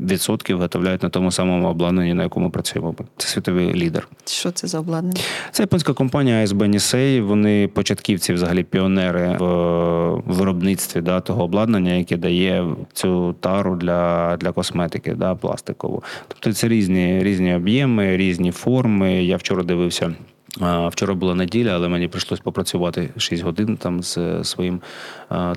відсотків виготовляють на тому самому обладнанні, на якому працюємо. Це світовий лідер. Що це за обладнання? Це японська компанія ASB Nisei. Вони початківці, взагалі піонери в виробництві да, того обладнання, яке дає цю тару для, для косметики, да, пластикову. Тобто це різні, різні об'єми, різні форми. Я вчора дивився. Вчора була неділя, але мені прийшлось попрацювати 6 годин там з е, своїм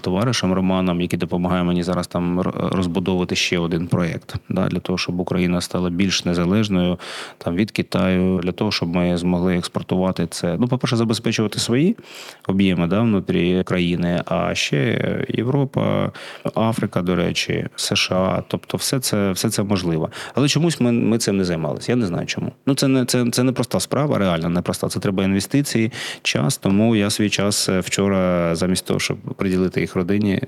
товаришем Романом, який допомагає мені зараз там розбудовувати ще один проєкт да, для того, щоб Україна стала більш незалежною там від Китаю, для того, щоб ми змогли експортувати це. Ну, по-перше, забезпечувати свої об'єми да, внутрі країни, а ще Європа, Африка, до речі, США. Тобто, все це, все це можливо. Але чомусь ми, ми цим не займалися. Я не знаю чому. Ну, це не це, це не проста справа, реально не проста. Це треба інвестиції, час. Тому я свій час е, вчора, замість того, щоб приділити їх родині,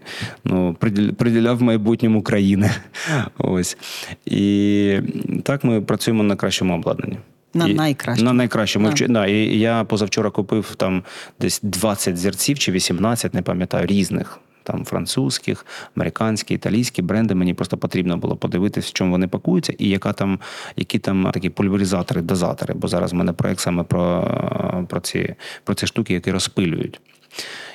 ну приділ- приділяв майбутньому країни. Ось і так ми працюємо на кращому обладнанні. На найкращому. На найкращому. Да. Вч- Да, і я позавчора купив там десь 20 зерців чи 18, не пам'ятаю, різних. Там французьких, американські, італійські бренди. Мені просто потрібно було подивитися, в чому вони пакуються, і яка там, які там такі пульверизатори, дозатори. Бо зараз в мене проект саме про, про, ці, про ці штуки, які розпилюють.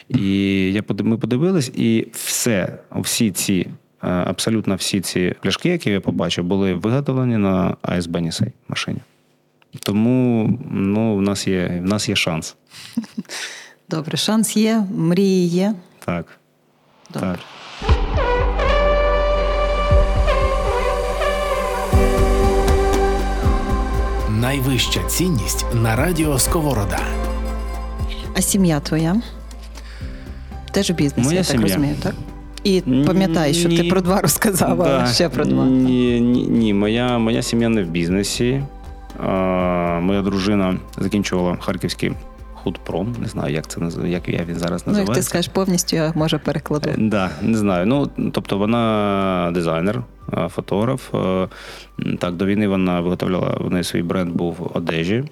І я ми подивились, і все, всі ці, е, абсолютно всі ці пляшки, які я побачив, були виготовлені на ASB Nisei машині. Тому ну, в нас є, в нас є шанс. Добре, шанс є, мрії є. Так. Добре. так. Найвища цінність на радіо Сковорода. А сім'я твоя? Теж бізнес, Моя я так сім'я. розумію, так? І пам'ятай, що ти Ні. про два розказав, але Да. ще про два. Ні, ні, ні. Моя, моя сім'я не в бізнесі. А, моя дружина закінчувала Харківський худпром. Не знаю, як це як я він зараз Ну, як ти скажеш повністю, я може перекладу. Е, Да, не знаю. Ну, тобто вона дизайнер, е, фотограф. Е, Так, до війни вона виготовляла, в неї свій бренд був одежі.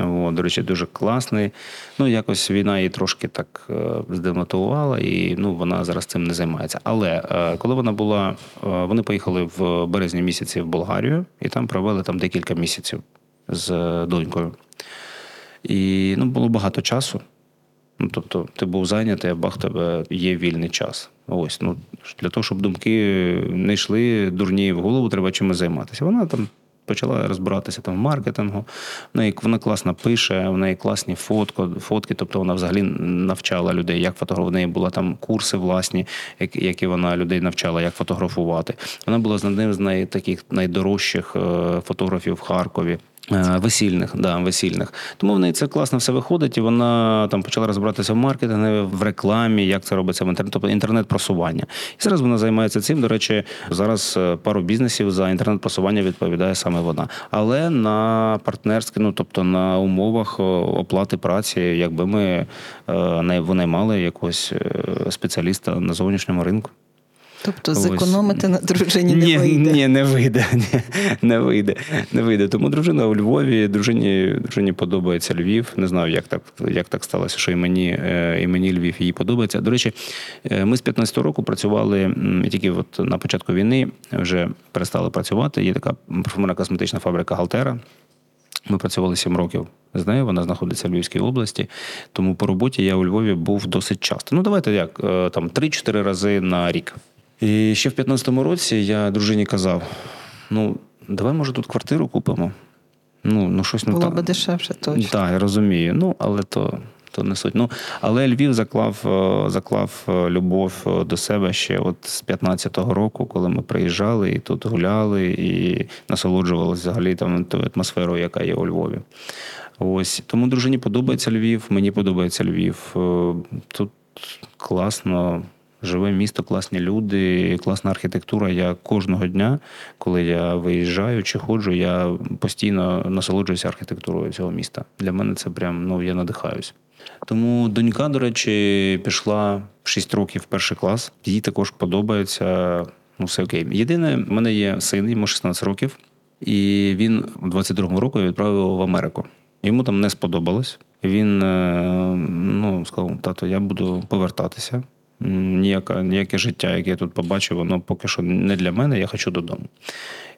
О, до речі, дуже класний. Ну, якось війна її трошки так здемотивувала, і ну, вона зараз цим не займається. Але коли вона була, вони поїхали в березні місяці в Болгарію і там провели там декілька місяців з донькою. І ну, було багато часу. Ну, тобто, ти був зайнятий, а бах, тебе є вільний час. Ось, ну, для того, щоб думки не йшли дурні в голову, треба чимось займатися. Вона там почала розбиратися там в маркетингу. В неї вона класно пише, в неї класні фотко, фотки, тобто вона взагалі навчала людей, як фотографувати. В неї були там курси власні, які вона людей навчала, як фотографувати. Вона була з одним з най, таких найдорожчих е, фотографів в Харкові. Е, Весільних, да, весільних. Тому в неї це класно все виходить, і вона там почала розбиратися в маркетингі, в рекламі, як це робиться в інтернет, тобто інтернет-просування. І зараз вона займається цим. До речі, зараз е, пару бізнесів за інтернет-просування відповідає саме вона. Але на партнерські, ну тобто на умовах е, оплати праці, якби ми не винаймали якогось спеціаліста на зовнішньому ринку. Тобто Ось. зекономити на дружині не ні, вийде. Ні, не вийде. Ні, не вийде. Не вийде. Тому дружина у Львові, дружині, дружині подобається Львів. Не знаю, як так, як так сталося, що і мені, е, і мені Львів їй подобається. До речі, е, ми з 15-го року працювали і тільки от на початку війни вже перестали працювати. Є така парфумерна косметична фабрика Галтера. Ми працювали сім років з нею. Вона знаходиться в Львівській області. Тому по роботі я у Львові був досить часто. Ну, давайте як е, там 3-4 рази на рік. І ще в 15-му році я дружині казав: ну, давай, може, тут квартиру купимо. Ну, ну щось не Було так. би дешевше точно. Так, я розумію. Ну, але то, то не суть. Ну, але Львів заклав, е, заклав е, любов е, до себе ще от з 15-го року, коли ми приїжджали і тут гуляли, і насолоджувалися взагалі там тою атмосферою, яка є у Львові. Ось тому дружині подобається Львів, мені подобається Львів. Тут класно. Живе місто, класні люди, класна архітектура. Я кожного дня, коли я виїжджаю чи ходжу, я постійно насолоджуюся архітектурою цього міста. Для мене це прям ну я надихаюсь. Тому донька, до речі, пішла в 6 років в перший клас. Їй також подобається. Ну, все окей. Єдине, в мене є син, йому 16 років, і він у 22-му року відправив в Америку. Йому там не сподобалось. Він е, ну, сказав: тато, я буду повертатися. Ніяке, ніяке життя, яке я тут побачив, воно поки що не для мене, я хочу додому.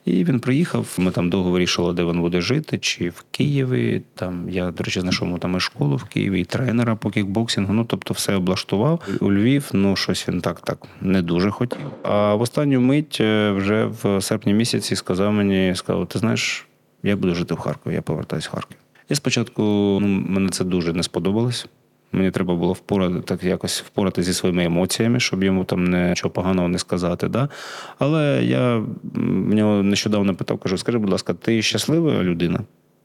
І він приїхав. Ми там довго вирішили, де він буде жити, чи в Києві. Там я, до речі, знайшов йому там і школу в Києві, і тренера по кікбоксингу. Ну тобто, все облаштував. У Львів, ну щось він так так не дуже хотів. А в останню мить е, вже в серпні місяці сказав мені: сказав: ти знаєш, я буду жити в Харкові, я повертаюсь в Харків. І спочатку ну, мене це дуже не сподобалось. Мені треба було впорати так якось впорати зі своїми емоціями, щоб йому там нічого поганого не сказати. Да? Але я в нього нещодавно питав, кажу: скажи, будь ласка, ти щаслива людина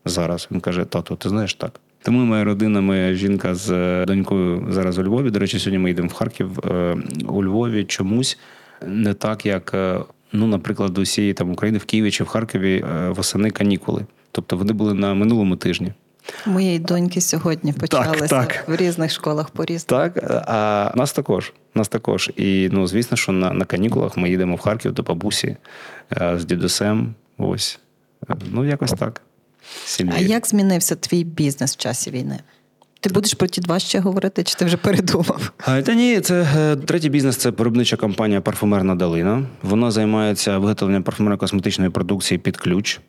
зараз? Він каже: тату, ти знаєш так. Тому моя родина, моя жінка з е, донькою зараз у Львові. До речі, сьогодні ми йдемо в Харків. Е, У Львові чомусь не так, як, е, ну, наприклад, до усієї там України в Києві чи в Харкові восени канікули. Тобто вони були на минулому тижні. Моєї доньки сьогодні почалися так. в різних школах по різному. Так, а нас також. Нас також. І ну, звісно, що на, на канікулах ми їдемо в Харків до бабусі е, з дідусем. Ось. Ну, якось так. А як змінився твій бізнес в часі війни? Ти будеш про ті два ще говорити, чи ти вже передумав? Та ні, це е, третій бізнес це виробнича компанія Парфумерна Долина. Вона займається виготовленням парфумерно-косметичної продукції під ключ.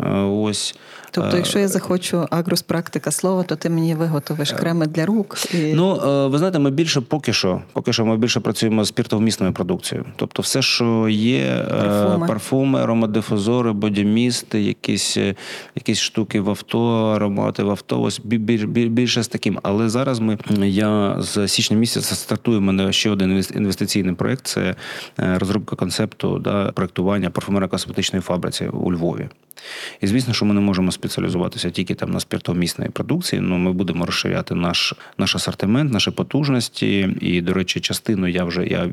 Е, Ось. Тобто, Е, якщо я захочу агрос практика слова, то ти мені виготовиш креми для рук. І... Ну, е, ви знаєте, ми більше поки що, поки що ми більше працюємо з спіртовмісною продукцією. Тобто, все, що є, е, Парфуми. парфуми, аромадифузори, бодімісти, якісь, е, якісь штуки в авто, аромати в авто, ось бі- бі- бі- більше з таким. Але зараз ми я з січня місяця стартую мене ще один інвестиційний проєкт. Це е, розробка концепту да, проєктування парфумерно-косметичної фабриці у Львові. І звісно, що ми не можемо спеціалізуватися тільки там на спиртомісної продукції. Ну ми будемо розширяти наш, наш асортимент, наші потужності. І, до речі, частину я вже я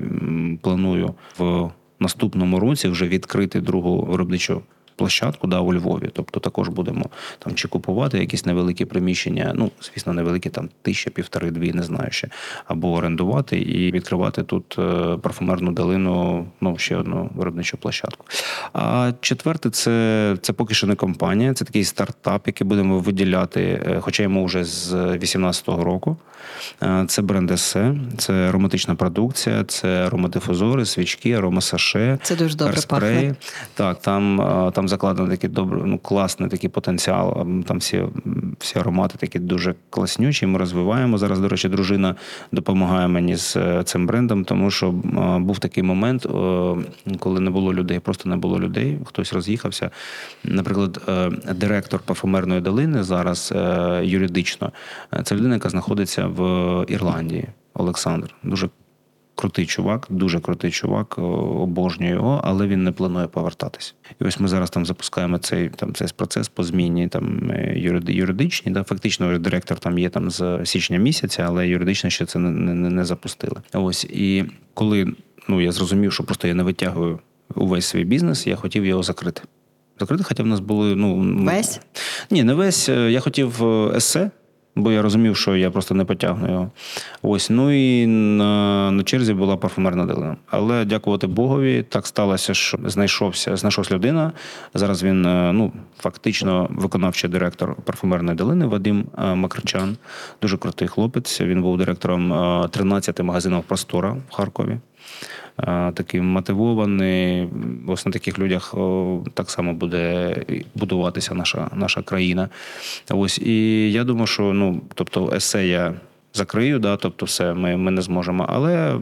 планую в наступному році вже відкрити другу виробничу. Площадку да, у Львові, тобто також будемо там чи купувати якісь невеликі приміщення, ну звісно, невеликі там тисяча, півтори, дві, не знаю ще, або орендувати і відкривати тут е, парфумерну долину, ну ще одну виробничу площадку. А четверте, це, це поки що не компанія, це такий стартап, який будемо виділяти, е, хоча йому вже з 18-го року. Е, Це бренд есе, це ароматична продукція, це аромадифузори, свічки, аромасаше. Це дуже добре спреї. пахне. Так, там, там закладено такий добрий, ну, класний такий потенціал. Там всі, всі аромати такі дуже класнючі. Ми розвиваємо. Зараз, до речі, дружина допомагає мені з е, цим брендом, тому що е, був такий момент, коли не було людей, просто не було людей, хтось роз'їхався. Наприклад, е, директор парфумерної долини зараз юридично. Це людина, яка знаходиться в Ірландії. Олександр. Дуже крутий чувак, дуже крутий чувак, о, обожнюю його, але він не планує повертатись. І ось ми зараз там запускаємо цей там цей процес по зміні там е, юриди- юридичні. Да, фактично директор там є там з січня місяця, але юридично ще це не, не, не запустили. Ось і коли ну я зрозумів, що просто я не витягую увесь свій бізнес, я хотів його закрити. Закрити, хоча в нас були ну Весь? ні, не весь. Е, Я хотів е, есе, бо я розумів, що я просто не потягну його. Ось. Ну і на, на черзі була парфумерна долина. Але дякувати Богові, так сталося, що знайшовся, знайшовся людина. Зараз він е, ну, фактично виконавчий директор парфумерної долини Вадим е, Макарчан. Дуже крутий хлопець. Він був директором е, 13 магазинів Простора в Харкові. Такий мотивований. Ось на таких людях так само буде будуватися наша наша країна. Ось і я думаю, що ну, тобто, есе я закрию, да, тобто, все ми, ми не зможемо. Але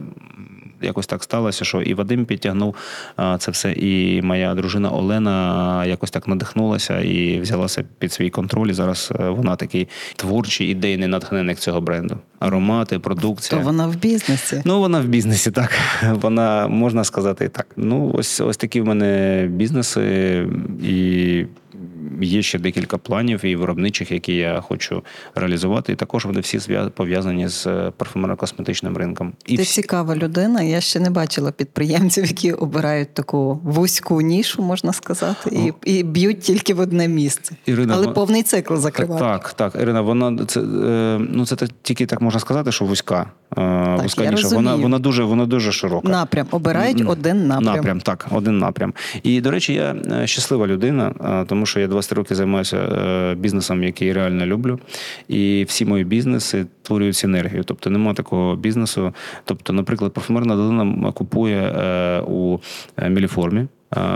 якось так сталося, що і Вадим підтягнув це все, і моя дружина Олена якось так надихнулася і взялася під свій контроль. І Зараз е, вона такий творчий ідейний натхненник цього бренду. Аромати, продукція. То вона в бізнесі. Ну вона в бізнесі, так. Вона можна сказати так. Ну, ось ось такі в мене бізнеси і є ще декілька планів і виробничих, які я хочу реалізувати. І також вони всі пов'язані з е, парфумерно-косметичним ринком. І Ти всі... цікава людина. Я ще не бачила підприємців, які обирають таку вузьку нішу, можна сказати, і і б'ють тільки в одне місце. Ірина, Але вона... повний цикл закривати. Так, так, Ірина, вона це е, ну це тільки так можна сказати, що вузька. Е, так, вузька я ніша. Вона вона дуже вона дуже широка. Напрям обирають один напрям. Напрям, так, один напрям. І до речі, я щаслива людина, тому що я 20 років займаюся е, бізнесом, який реально люблю. І всі мої бізнеси творюють синергію. Тобто нема такого бізнесу. Тобто, наприклад, парфумерна долина купує е, у е, міліформі.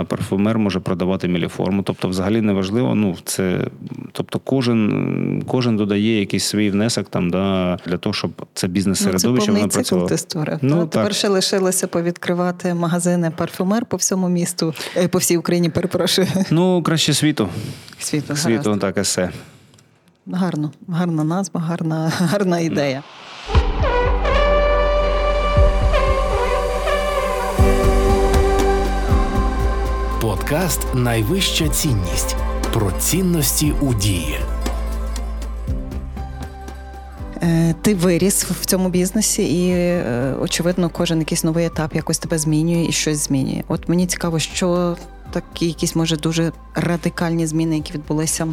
Парфумер може продавати міліформу, тобто, взагалі неважливо. Ну це, тобто, кожен кожен додає якийсь свій внесок там да для того, щоб це бізнес середовище ну, цикл ти створив. Ну, так? Тепер ще лишилося повідкривати магазини парфумер по всьому місту, по всій Україні. Перепрошую. Ну краще світу. Світу, світу, гаразд. так есе. Гарно, гарна назва, гарна, гарна ідея. Подкаст Найвища цінність про цінності у дії. Е, ти виріс в цьому бізнесі, і е, очевидно, кожен якийсь новий етап якось тебе змінює і щось змінює. От мені цікаво, що такі якісь може дуже радикальні зміни, які відбулися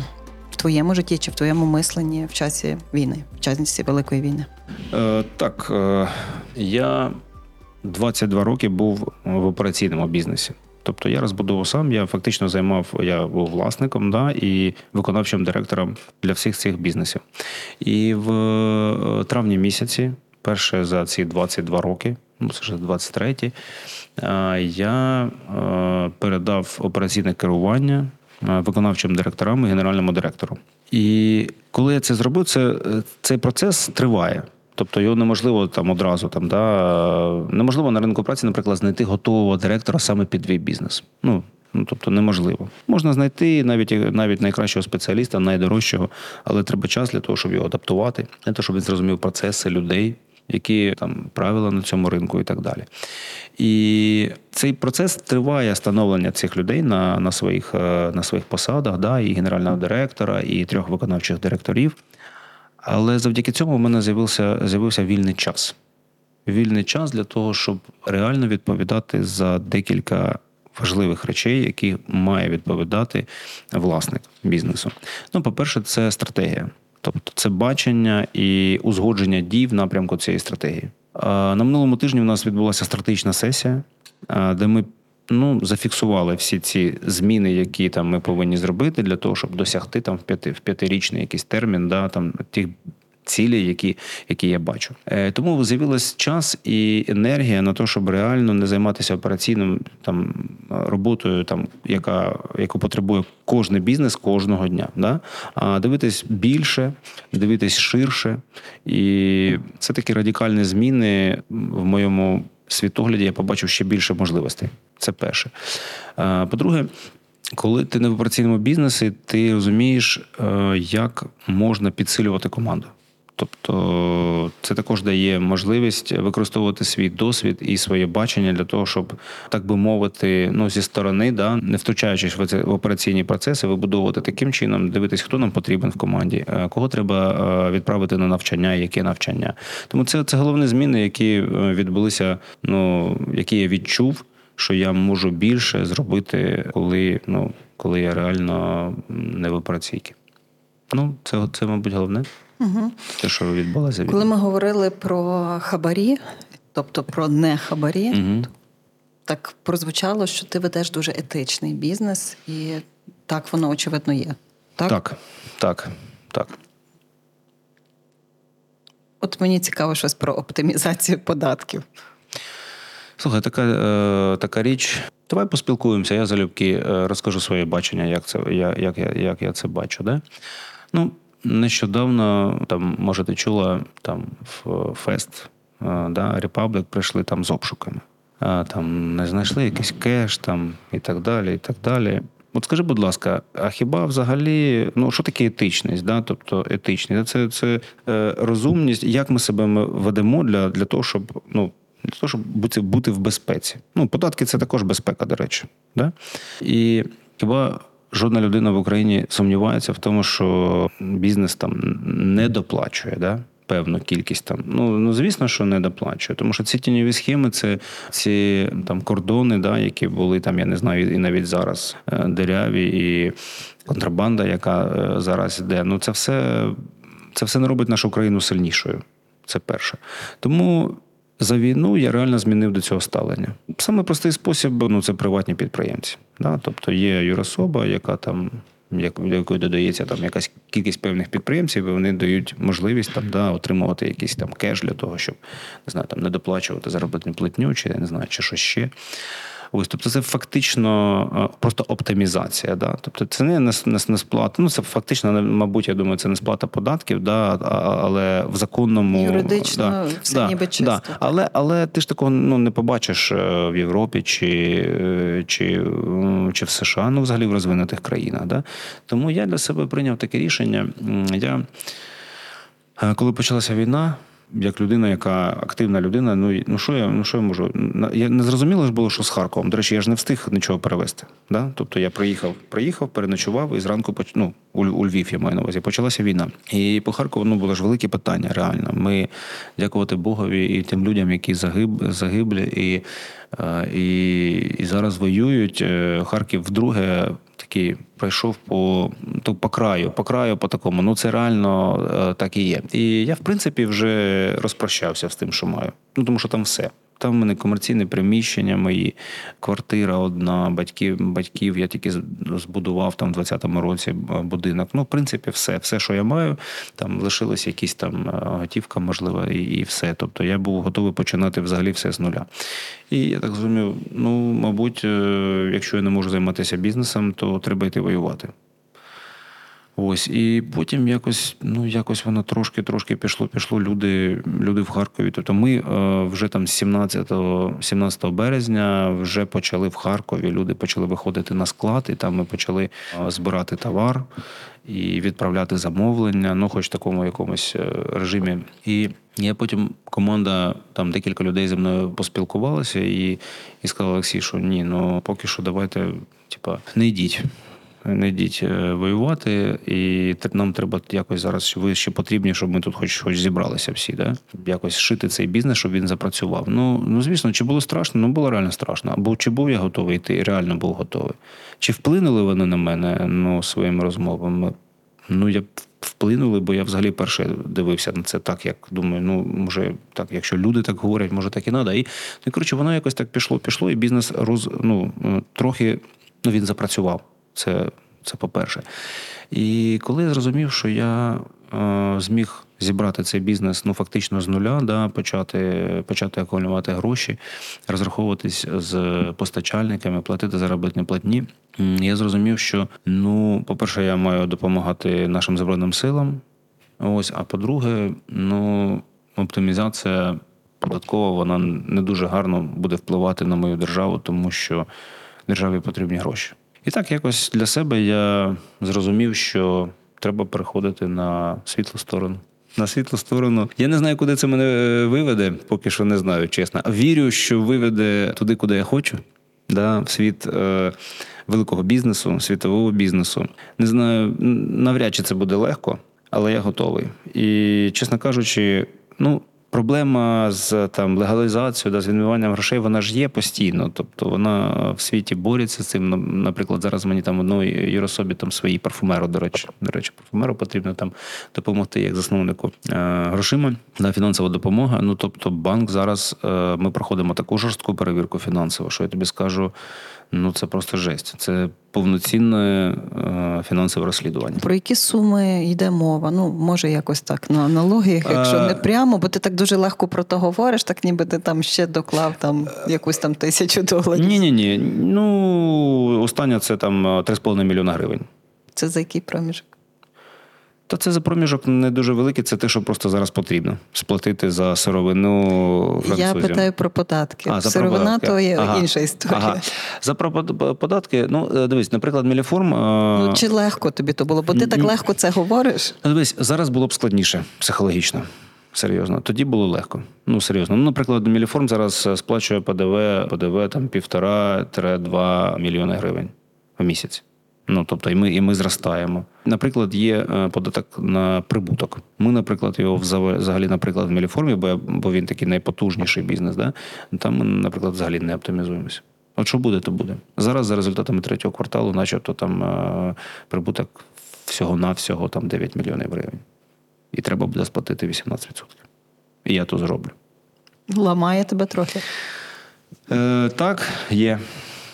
в твоєму житті чи в твоєму мисленні в часі війни, в часі великої війни. Е, Так е, я 22 роки був в операційному бізнесі. Тобто я розбудовував сам, я фактично займав, я був власником да, і виконавчим директором для всіх цих бізнесів. І в е, травні місяці, перше за ці 22 роки, ну це вже 23-й, е, я е, передав операційне керування виконавчим директорам і генеральному директору. І коли я це зробив, це, цей процес триває. Тобто його неможливо там одразу там, да, неможливо на ринку праці, наприклад, знайти готового директора саме під твій бізнес. Ну, Ну, тобто неможливо. Можна знайти навіть навіть найкращого спеціаліста, найдорожчого, але треба час для того, щоб його адаптувати, для того, щоб він зрозумів процеси людей, які там правила на цьому ринку і так далі. І цей процес триває становлення цих людей на на, своїх е, на своїх посадах, да, і генерального директора, і трьох виконавчих директорів. Але завдяки цьому в мене з'явився з'явився вільний час. Вільний час для того, щоб реально відповідати за декілька важливих речей, які має відповідати власник бізнесу. Ну, по-перше, це стратегія, тобто це бачення і узгодження дій в напрямку цієї стратегії. На минулому тижні у нас відбулася стратегічна сесія, де ми ну, зафіксували всі ці зміни, які там ми повинні зробити для того, щоб досягти там в п'яти в п'ятирічний якийсь термін, да, там тих. Цілі, які які я бачу, Е, тому з'явилась час і енергія на те, щоб реально не займатися операційним там роботою, там яка яку потребує кожен бізнес кожного дня. Да? А дивитись більше, дивитись ширше, і це такі радикальні зміни в моєму світогляді я побачив ще більше можливостей. Це перше. По-друге, коли ти не в операційному бізнесі, ти розумієш, е, як можна підсилювати команду. Тобто це також дає можливість використовувати свій досвід і своє бачення для того, щоб, так би мовити, ну зі сторони, да, не втручаючись в операційні процеси, вибудовувати таким чином, дивитись, хто нам потрібен в команді, е, кого треба е, відправити на навчання, яке навчання. Тому це це головні зміни, які е, відбулися, ну які я відчув, що я можу більше зробити, коли ну коли я реально не в операційці. Ну, це, це мабуть, головне. Угу. Те, що відбулося. Коли ми говорили про хабарі, тобто про не хабарі, угу. так прозвучало, що ти ведеш дуже етичний бізнес, і так воно очевидно є. Так, так, так. так. От мені цікаво щось про оптимізацію податків. Слухай, така, е, така річ. Давай поспілкуємося. Я залюбки е, розкажу своє бачення, як це як, як, я, як я це бачу. Да? Ну, нещодавно, там, може, ти чула там в фест е, да, Republic прийшли там з обшуками. А, там не знайшли якийсь кеш там і так далі. і так далі. От скажи, будь ласка, а хіба взагалі ну що таке етичність? Да? Тобто етичність це це е, розумність, як ми себе ведемо для для того, щоб ну для того, щоб бути бути в безпеці. Ну, податки це також безпека, до речі. Да? І хіба жодна людина в Україні сумнівається в тому, що бізнес там не доплачує. Да? Певну кількість там. Ну ну звісно, що не доплачує, тому що ці тіньові схеми це ці там кордони, да, які були там, я не знаю, і навіть зараз е, деряві, і контрабанда, яка е, зараз йде. Ну це все це все не робить нашу країну сильнішою. Це перше. Тому за війну я реально змінив до цього ставлення. Саме простий спосіб ну це приватні підприємці. Да? Тобто є юрособа, яка там. якою додається там якась кількість певних підприємців, і вони дають можливість там да отримувати якийсь там кеш для того, щоб не знаю, там не доплачувати заробітну платню, чи не знаю, чи що ще. Ось, тобто це фактично е, просто оптимізація. Да? Тобто це не не, не сплата. Ну це фактично, мабуть, я думаю, це не сплата податків, да, але в законному юридично да, все да, ніби чисто. Да. Але але ти ж такого ну, не побачиш е, в Європі чи е, чи, чи в США, ну взагалі в розвинутих країнах. Да? Тому я для себе прийняв таке рішення. Я коли почалася війна як людина, яка активна людина, ну ну що я ну що я можу? Я не зрозуміло ж було, що з Харковом. До речі, я ж не встиг нічого перевезти. Да? Тобто я приїхав, приїхав, переночував і зранку ну, у, у Львів я маю на увазі. Почалася війна. І по Харкову ну, було ж велике питання. Реально. Ми дякувати Богові і тим людям, які загиб, загиблі, і, е, і, і зараз воюють. Е, Харків вдруге такий пройшов по то по краю, по краю, по такому. Ну це реально е, так і є. І я, в принципі, вже розпрощався з тим, що маю. Ну тому що там все. Там в мене комерційне приміщення, мої квартира одна, батьків батьків. Я тільки збудував там в 20-му році будинок. Ну, в принципі, все, все, що я маю, там лишилася якісь там е, готівка, можливо, і і все. Тобто я був готовий починати взагалі все з нуля. І я так зрозумів: ну, мабуть, е, якщо я не можу займатися бізнесом, то треба йти воювати. Ось, і потім якось ну, якось воно трошки-трошки пішло, пішло. Люди люди в Харкові. Тобто ми е, вже там 17 17 березня вже почали в Харкові. Люди почали виходити на склад, і там ми почали е, збирати товар і відправляти замовлення, ну хоч в такому якомусь е, режимі. І я потім команда, там декілька людей зі мною поспілкувалася і і сказала Олексій, що ні, ну поки що давайте, типа, не йдіть не йдіть е, воювати, і нам треба якось зараз ви ще потрібні, щоб ми тут хоч хоч зібралися всі, да? якось шити цей бізнес, щоб він запрацював. Ну ну звісно, чи було страшно? Ну було реально страшно. Або чи був я готовий йти? Реально був готовий. Чи вплинули вони на мене ну, своїми розмовами? Ну я вплинули, бо я взагалі перше дивився на це так, як думаю, ну може так, якщо люди так говорять, може так і треба. І ну, коротше, воно якось так пішло, пішло, і бізнес роз ну трохи ну він запрацював. Це, Це по-перше. І коли я зрозумів, що я е, зміг зібрати цей бізнес ну фактично з нуля, да, почати почати акумулювати гроші, розраховуватись з постачальниками, платити заробітні платні. Я зрозумів, що ну, по-перше, я маю допомагати нашим збройним силам. Ось, а по-друге, ну, оптимізація податкова вона не дуже гарно буде впливати на мою державу, тому що державі потрібні гроші. І так якось для себе я зрозумів, що треба переходити на світлу сторону. На світлу сторону. Я не знаю, куди це мене е, виведе, поки що не знаю, чесно. Вірю, що виведе туди, куди я хочу, да, в світ е, великого бізнесу, світового бізнесу. Не знаю, навряд чи це буде легко, але я готовий. І, чесно кажучи, ну, Проблема з там легалізацією, да, з відмиванням грошей, вона ж є постійно. Тобто вона в світі бореться з цим. Наприклад, зараз мені там одної юрособі там свої парфумеру, до речі, до речі, парфумеру потрібно там допомогти як засновнику е, грошима на фінансова допомога. Ну тобто, банк зараз е, ми проходимо таку жорстку перевірку фінансову, що я тобі скажу. Ну це просто жесть. Це повноцінне е, фінансове розслідування. Про які суми йде мова? Ну, може, якось так на аналогіях, якщо Е. не прямо, бо ти так дуже легко про то говориш, так ніби ти там ще доклав там якусь там тисячу доларів. Ні, ні, ні. Ну остання це там е, 3,5 мільйона гривень. Це за який проміжок? Та це за проміжок не дуже великий, це те, що просто зараз потрібно сплатити за сировину Я питаю про податки. А, Сировина податки. то є Ага. інша історія. Ага. За про податки, ну е, дивись, наприклад, Міліформ. е, Ну, чи легко тобі то було? Бо ти так легко це говориш. Ну, Дивись, зараз було б складніше психологічно. Серйозно, тоді було легко. Ну серйозно. Ну, наприклад, Міліформ зараз е, сплачує ПДВ, ПДВ там півтора-два мільйони гривень в місяць. Ну тобто, і ми, і ми зростаємо. Наприклад, є е, податок на прибуток. Ми, наприклад, його взагалі, наприклад, в Міліформі, бо, бо він такий найпотужніший бізнес. Да? Там ми, наприклад, взагалі не оптимізуємося. От що буде, то буде. Зараз за результатами третього кварталу, начебто, там е, прибуток всього-навсього там 9 мільйонів гривень. І треба буде сплатити 18%. І я то зроблю. Ламає тебе трохи. Е, так, є.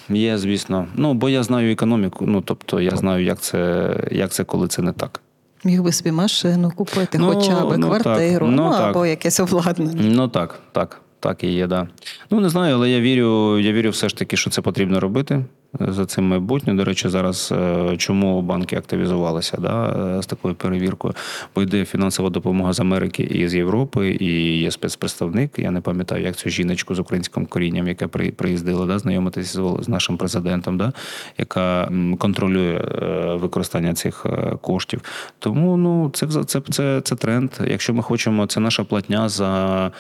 Є, звісно. Ну, бо я знаю економіку. Ну, тобто, я знаю, як це, як це, коли це не так. Міг би собі машину купити, Ну, хоча б ну, так. квартиру, Ну, ну, так. або якесь обладнання. Ну так, так, так і є, да. Ну не знаю, але я вірю, я вірю все ж таки, що це потрібно робити за цим майбутнє. До речі, зараз е, чому банки активізувалися да, е, з такою перевіркою? Бо йде фінансова допомога з Америки і з Європи, і є спецпредставник. Я не пам'ятаю, як цю жіночку з українським корінням, яка при- приїздила да, знайомитися з, нашим президентом, да, яка контролює е, використання цих коштів. Тому ну це це, це, це тренд. Якщо ми хочемо, це наша платня за,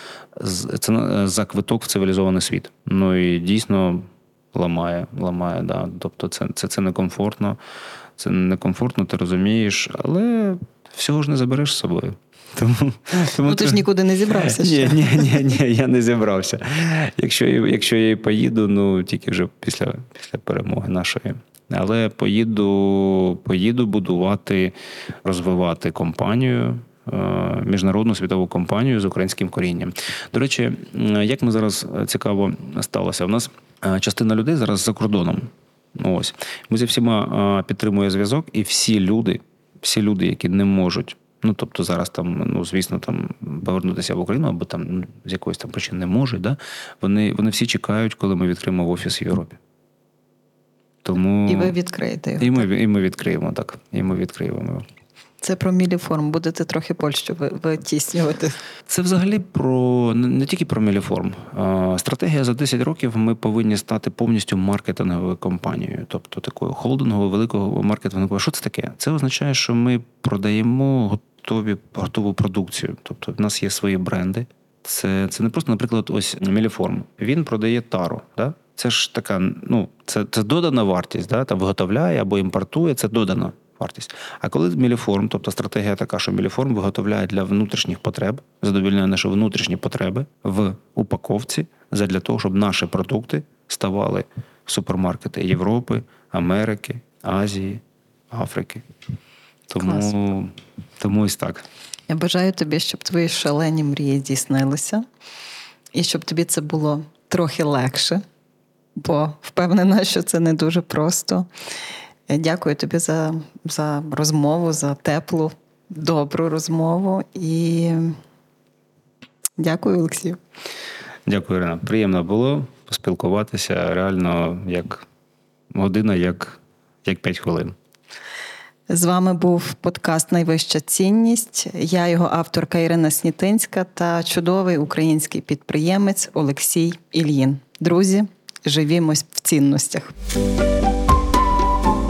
це за квиток в цивілізований світ. Ну і дійсно ламає, ламає, да. Тобто це, це, це некомфортно. Це некомфортно, ти розумієш, але всього ж не забереш з собою. Тому, тому Ну ти ж нікуди не зібрався ще. ні, ні, ні, ні, я не зібрався. Якщо, якщо я і поїду, ну тільки вже після, після перемоги нашої. Але поїду, поїду будувати, розвивати компанію, е, міжнародну світову компанію з українським корінням. До речі, як ми зараз е, цікаво сталося, у нас частина людей зараз за кордоном. Ну, Ось ми зі всіма е, підтримує зв'язок, і всі люди, всі люди, які не можуть. Ну, тобто зараз там, ну звісно, там повернутися в Україну або там ну, з якоїсь там причин не можуть, да? вони, вони всі чекають, коли ми відкриємо офіс в Європі. Тому І ви відкриєте його. і ми, і ми відкриємо так. І ми відкриємо його. Це про міліформ. Будете трохи Польщу витіснювати. Це взагалі про не тільки про міліформ. Стратегія за 10 років ми повинні стати повністю маркетинговою компанією, тобто такою холдинговою, великого маркетинговою. Що це таке? Це означає, що ми продаємо готові готову продукцію. Тобто, в нас є свої бренди. Це, це не просто, наприклад, ось міліформ. Він продає тару. Да? Це ж така, ну, це, це додана вартість, да? там виготовляє або імпортує, це додана вартість. А коли міліформ, тобто стратегія така, що міліформ виготовляє для внутрішніх потреб, задовільняє наші внутрішні потреби в упаковці, для того, щоб наші продукти ставали в супермаркети Європи, Америки, Азії, Африки. Тому, Клас. тому ось так. Я бажаю тобі, щоб твої шалені мрії здійснилися, і щоб тобі це було трохи легше, бо впевнена, що це не дуже просто. Я Дякую тобі за, за розмову, за теплу, добру розмову. І дякую, Олексію. Дякую, Ірина. Приємно було поспілкуватися реально як година, як, як 5 хвилин. З вами був подкаст Найвища цінність. Я його авторка Ірина Снітинська та чудовий український підприємець Олексій Ільїн. Друзі, живімось в цінностях.